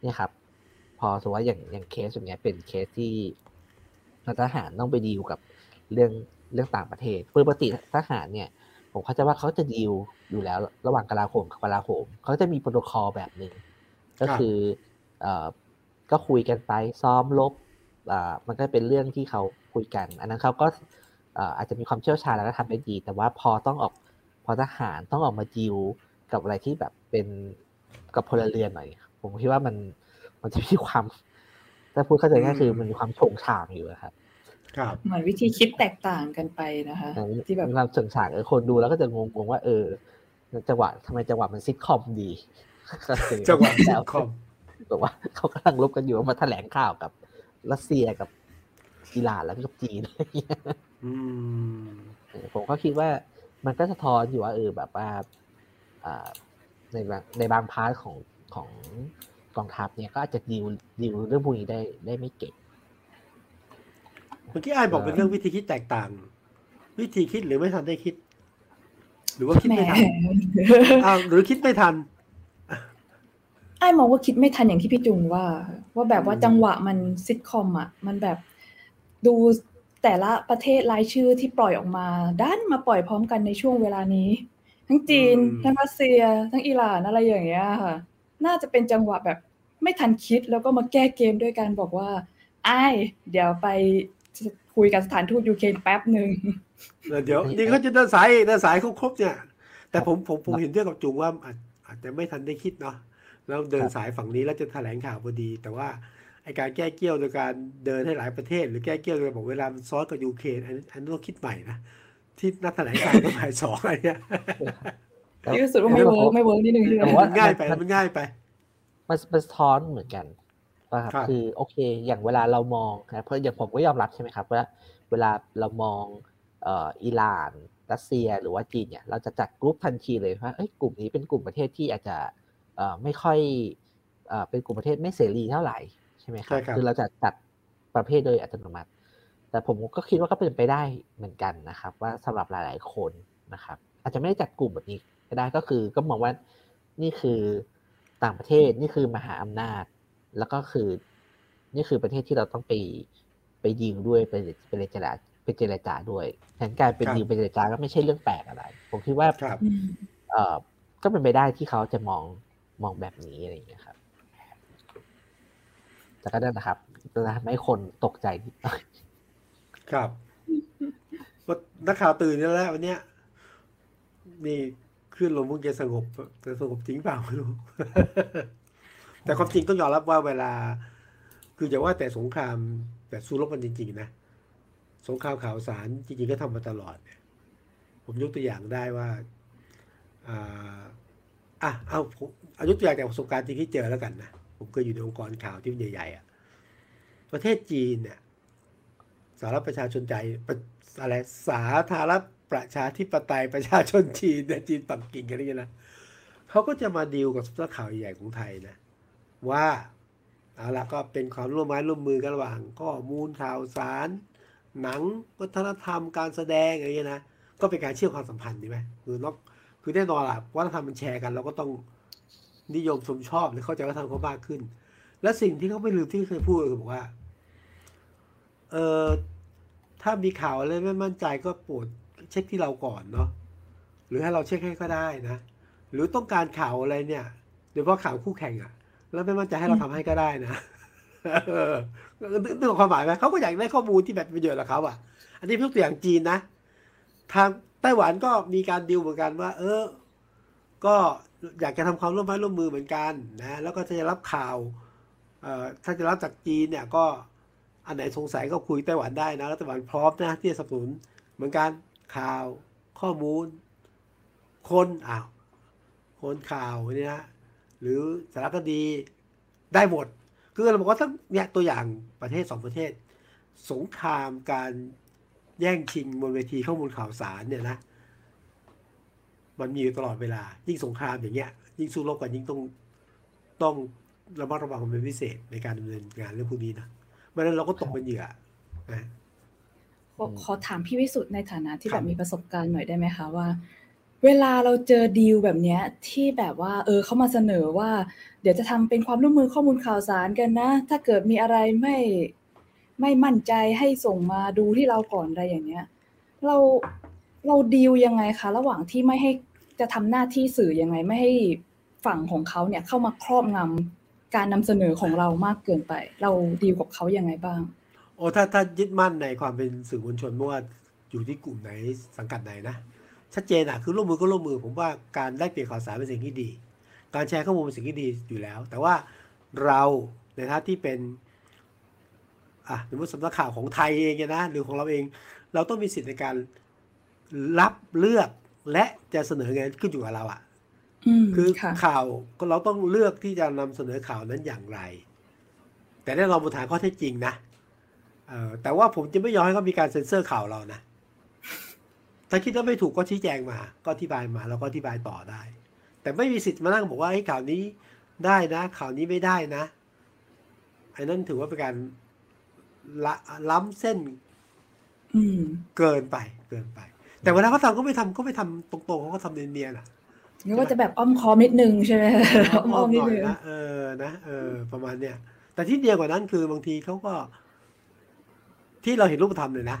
S2: เนี่ยครับ พอสมมติว่าอย่างอย่างเคสอย่างเงี้ยเป็นเคสที่ทหารต้องไปดีลกับเรื่องเรื่องต่างประเทศปกติทหารเนี่ย ผมเข้าใจว่าเขาจะดีลอยู่แล้ว ระหว่างกลาโหมกับกลาโหมเขาจะมีโปรโตคอลแบบหนึ่งก็คือเอ่อก็คุยกันไปซ้อมลบอ่ามันก็เป็นเรื่องที่เขาคุยกัน อันนั้นเขาก็อ่อาจจะมีความเชี่ยวชาญแล้วก็ทำได้ดี แต่ว่าพอต้องออกพอทหารต้องออกมาดีลกับอะไรที่แบบเป็นกับพลเรือนหน่อย ผมคิดว่ามัน มันจะมีความถ้าพูดเข้าใจง่ายคือมันมีความโฉงฉางอยู่อะครับ
S3: ครับ
S1: เหมือนวิธีคิดแตกต่างกันไปนะคะที่แบบ
S2: มีความโฉงฉางเออคนดูแล้วก็จะงงๆว่า เออจังหวะทำไมจังหวะมันซิทคอมดี
S3: จังหวะซิ
S2: แล้ว
S3: ทคอม
S2: แบบว่าเขากำลังลบกันอยู่มาแถลงข่าวกับรัสเซียกับอิหร่านแล้วก็กับจีนอะไรอย่างเงี้ย
S3: อืม
S2: เออผมก็คิดว่ามันก็สะท้อนอยู่ว่าเออแบบว่าอ่าในบางในบางพาร์ทของของ กองทัพเนี่ยก็อาจจะดีลดีลเรื่องพวกนี้ได้ได้ไม่เก่ง
S3: เมื่อกี้ไอ้ายบอกเป็นเรื่องวิธีคิดแตกต่าง วิธีคิดหรือไม่ทันได้คิด หรือว่าคิด
S1: แหม
S3: ไม่ทันอ้าวหรือคิดไม่ทัน
S1: ไอ้มองว่าคิดไม่ทันอย่างที่พี่จุงว่า ว่าแบบว่า
S3: อืม
S1: จังหวะมันซิทคอมอะ มันแบบดูแต่ละประเทศรายชื่อที่ปล่อยออกมาด้านมาปล่อยพร้อมกันในช่วงเวลานี้ ทั้งจีน ทั้งรัสเซีย ทั้งอิหร่านอะไรอย่างเงี้ยค่ะ น่าจะเป็นจังหวะแบบ ไม่ทันคิดแล้วก็มาแก้เกมด้วยการบอกว่าไอ้ายเดี๋ยวไปคุยกับสถานทูตยูเครนแป๊บหนึ่ง
S3: เออเดี๋ยวนี่เขาจะเดินสายเดินสายครบๆเนี่ย แต่ผมผมผมเห็นด้วยกับจุงว่าอาจอาจจะไม่ทันได้คิดเนาะแล้วเดินสายฝั่งนี้แล้วจะแถลงข่าวพอดี แต่ว่าไอการแก้เกี้ยวโดยการเดินให้หลายประเทศ หรือแก้เกี้ยวโดยบอกเวลามันซ้อนกับยูเครนอันนี้อันนี้ต้องคิดใหม่นะที่นักแถลงข่าวต้องบ่ายสองอะไรเนี่ย
S1: ที่รู้สึกว่าไม่ work ไม่ work นิดนึงใช่ไหม
S2: แต่ว่า
S3: มันง่ายไปมันง่ายไป
S2: มันมันสะท้อนเหมือนกันว่าครับ
S3: ครับ
S2: คือโอเค อย่างเวลาเรามองนะเพราะอย่างผมก็ยอมรับใช่ไหมครับว่าเวลาเรามองเอ่ออิหร่านรัสเซียหรือว่าจีนเนี่ยเราจะจัดกลุ่มทันทีเลยว่าเอ้ยกลุ่มนี้เป็นกลุ่มประเทศที่อาจจะเอ่อไม่ค่อยเอ่อเป็นกลุ่มประเทศไม่เสรีเท่าไหร่ใช่ไหมครั
S3: ใช่ครับ
S2: คือเราจะจัดประเภทโดยอัตโนมัติ แต่ผมก็คิดว่าก็เป็นไปได้เหมือนกันนะครับ ว่าสำหรับหลาย ๆ คนนะครับ อาจจะไม่ได้จัดกลุ่มแบบนี้ก็ได้ก็คือก็มองว่านี่คือ ต่างประเทศนี่คือมหาอำนาจ แล้วก็คือ นี่คือประเทศที่เราต้องไปไปดีลด้วยไปไปเจรจาไปเจรจาด้วยแทนการเป็น
S3: ครับ
S2: ดีลไปเจรจาก็ไม่ใช่เรื่องแปลกอะไร ผมคิดว่า
S3: ครับ
S1: อืม
S2: เอ่อก็เป็นไปได้ที่เขาจะมองมองแบบนี้อะไรอย่างเงี้ยครับแต่ก็นั่นนะครับจะทำให้คนตกใจนิดหน่อย
S3: ครับว่านักข่าวตื่นแล้ววันเนี้ยนี่ ขึ้นลมเพิ่งจะสงบจะสงบจริงเปล่าไม่รู้แต่ความจริงต้องยอมรับว่าเวลา คืออย่าว่าแต่สงครามแบบสู้รบกันจริง ๆ นะสงครามข่าวสารจริง ๆ ก็ทำมาตลอดเนี่ยผมยกตัวอย่างได้ว่าอ่าอะเอาเอายกตัวอย่างจากประสบการณ์จริงที่เจอแล้วกันนะผมเคยอยู่ในองค์กรข่าวที่ใหญ่ๆอะประเทศจีนเนี่ยสาธารณรัฐประชาชนใจอะไรสาธารณรั ประชาธิปไตยประชาชนจีนเนี่ยจีนปักกิ่งอะไรเงี้ยนะเขาก็จะมาดีลกับสำนักข่าวใหญ่ของไทยนะ ว่าเอาละก็เป็นความร่วมไม้ร่วมมือกันระหว่างข้อมูลข่าวสาร หนังวัฒนธรรมการแสดงอะไรเงี้ยนะก็เป็นการเชื่อมความสัมพันธ์ใช่ไหมคือนอกคือแน่นอนล่ะวัฒนธรรมมันแชร์กัน เราก็ต้องนิยมชมชอบหรือเข้าใจวัฒนธรรมเขามากขึ้น และสิ่งที่เขาไม่ลืมที่เคยพูดคือบอกว่าเออถ้ามีข่าวอะไรไม่มั่นใจก็โปรด เช็คที่เราก่อนเนาะหรือให้เราเช็คให้ก็ได้นะ หรือต้องการข่าวอะไรเนี่ยโดยเฉพาะข่าวคู่แข่งอะแล้วไม่มั่นใจให้เราทำให้ก็ได้นะเออนึกออกความหมายไหมเขาก็อยากได้ข้อมูลที่แบบประโยชน์กับเขาอะ อันนี้ยกตัวอย่างจีนนะ ทางไต้หวันก็มีการดิวเหมือนกันว่า เออ ก็อยากจะทำความร่วมไม้ร่วมมือเหมือนกันนะแล้วก็จะรับข่าวเอ่อถ้าจะรับจากจีนเนี่ย ก็อันไหนสงสัยก็คุยไต้หวันได้นะแล้วไต้หวันพร้อมนะที่จะสนับสนุนเหมือนกัน ข่าวข้อมูล คนอ้าวคนข่าวเนี่ยนะหรือสารคดีได้หมด คือเราบอกว่าทั้งเนี่ยตัวอย่างประเทศสองประเทศ สงครามการแย่งชิงบนเวทีข้อมูลข่าวสารเนี่ยนะ มันมีอยู่ตลอดเวลา ยิ่งสงครามอย่างเงี้ย ยิ่งสู้รบกันยิ่งต้องต้องระมัดระวังเป็นพิเศษในการดำเนินงานเรื่องพวกนี้นะไม่นั้นเราก็ตกเป็นเหยื่อนะ
S1: ขอขอถามพี่วิสุทธ์ในฐานะที่
S3: ค
S1: แบ
S3: รับบ
S1: มีประสบการณ์หน่อยได้ไหมคะว่า เวลาเราเจอดีลแบบเนี้ยที่แบบว่า เออเขามาเสนอว่า เดี๋ยวจะทำเป็นความร่วมมือข้อมูลข่าวสารกันนะ ถ้าเกิดมีอะไรไม่ไม่มั่นใจให้ส่งมาดูที่เราก่อนอะไรอย่างเงี้ย เราเราดีลยังไงคะ ระหว่างที่ไม่ให้จะทำหน้าที่สื่อยังไงไม่ให้ฝั่งของเขาเนี่ยเข้ามาครอบงำการนำเสนอของเรามากเกินไป เราดีลกับเขายังไงบ้าง
S3: โอ้ถ้าถ้ายึดมั่นในความเป็นสื่อมวลชนไม่ว่าอยู่ที่กลุ่มไหนสังกัดไหนนะชัดเจนอะคือร่วมมือก็ร่วมมือ ผมว่าการแลกเปลี่ยนข่าวสารเป็นสิ่งที่ดี การแชร์ข้อมูลเป็นสิ่งที่ดีอยู่แล้ว แต่ว่าเราในฐานะที่เป็นอะสมมติสำนักข่าวของไทยเองเนี่ยนะหรือของเราเอง เราต้องมีสิทธิ์ในการรับเลือกและจะเสนอไงขึ้นอยู่กับเราอะ
S1: อืม
S3: คือ
S1: ค่ะ
S3: ข่าวก็เราต้องเลือกที่จะนำเสนอข่าวนั้นอย่างไร แต่แน่นอนบนฐานข้อเท็จจริงนะ เออแต่ว่าผมจะไม่ยอมให้เขามีการเซ็นเซอร์ข่าวเรานะถ้าคิดว่าไม่ถูกก็ชี้แจงมา ก็อธิบายมาแล้วก็อธิบายต่อได้ แต่ไม่มีสิทธิ์มานั่งบอกว่าให้ข่าวนี้ได้นะ ข่าวนี้ไม่ได้นะไอ้นั่นถือว่าเป็นการละล้ำเส้น
S1: อืม
S3: เกินไปเกินไป แต่เวลาเขาทำก็ไม่ทำก็ไม่ทำตรงๆเขาก็ทำเนียนๆอะ
S1: แล้วก็จะแบบอ้อมคอมนิดนึงใช่ไหมอ้อม
S3: อ้อม
S1: นิ
S3: ห
S1: ด
S3: น่อย
S1: นึง
S3: นะเออนะเออประมาณเนี้ยแต่ที่เดียวกว่านั้นคือบางทีเขาก็ ที่เราเห็นรูปธรรมเลยนะ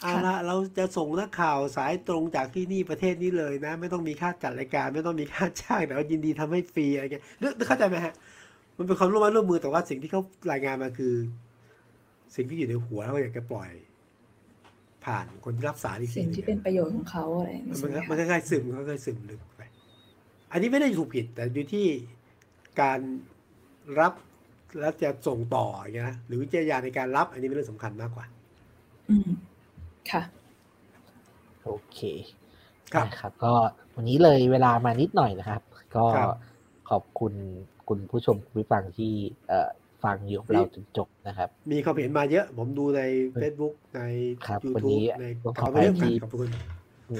S3: เอาละเราจะส่งนักข่าวสายตรงจากที่นี่ประเทศนี้เลยนะ ไม่ต้องมีค่าจัดรายการ ไม่ต้องมีค่าจ้างแต่ว่ายินดีทำให้ฟรีอะไรเงี้ยนึกนึกเข้าใจไหมฮะ มันเป็นความร่วมมือร่วมมือแต่ว่าสิ่งที่เขารายงานมาคือ สิ่งที่อยู่ในหัวแล้วก็อยากจะปล่อย ผ่านคนที่รับสารอีกที
S1: สิ่ง
S3: หนึ่
S1: ที่
S3: ง
S1: เป็นประโยชน์ของเขาอะไรอย่างเงี้ย
S3: มัน
S1: ใช่ไหม
S3: มัน
S1: คะ
S3: ค่อยๆซึมค่อยๆซึมลึกไป อันนี้ไม่ได้ถูกผิด แต่อยู่ที่การรับ แล้วจะส่งต่ออย่างเงี้ยนะหรือวิจารณญาณในการรับ อันนี้เป็นเรื่องสำคัญมากกว่า
S1: อืมค่ะ
S2: โอเค
S3: ครับ
S2: นะครับ ก็วันนี้เลยเวลามานิดหน่อยนะครับ ก็
S3: ครับ
S2: ขอบคุณคุณผู้ชมคุณผู้ฟังที่เอ่อฟังอยู่กับเราจนจบนะครับ
S3: มีความเห็นมาเยอะ ผมดูใน Facebook ใน
S2: ครับวัน
S3: YouTube
S2: นี้
S3: ใน
S2: ต้องข
S3: ข
S2: อ
S3: อบ
S2: อภัย
S3: คุณ
S2: ที่
S3: ขอบคุณ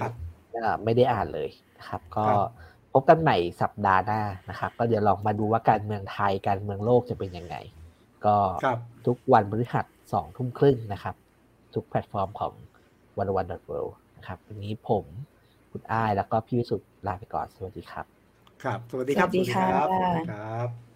S3: ครับ
S2: เอ่อไม่ได้อ่านเลยนะครับ ก็
S3: ครับ
S2: พบกันใหม่สัปดาห์หน้านะครับ ก็เดี๋ยวลองมาดูว่าการเมืองไทยการเมืองโลกจะเป็นยังไง ก็
S3: ครับ
S2: ทุกวันพฤหัสสองทุ่มครึ่งนะครับ ทุกแพลตฟอร์มของวันวันดอทเวนะครับวันนี้ผมคุณอ้ายแล้วก็พี่วิสุทธ์ลาไปก่อนสวัสดีครับ
S3: ครับ สวัสดีครับ
S1: สวัสดีค่ะ
S3: สวัสดีครับ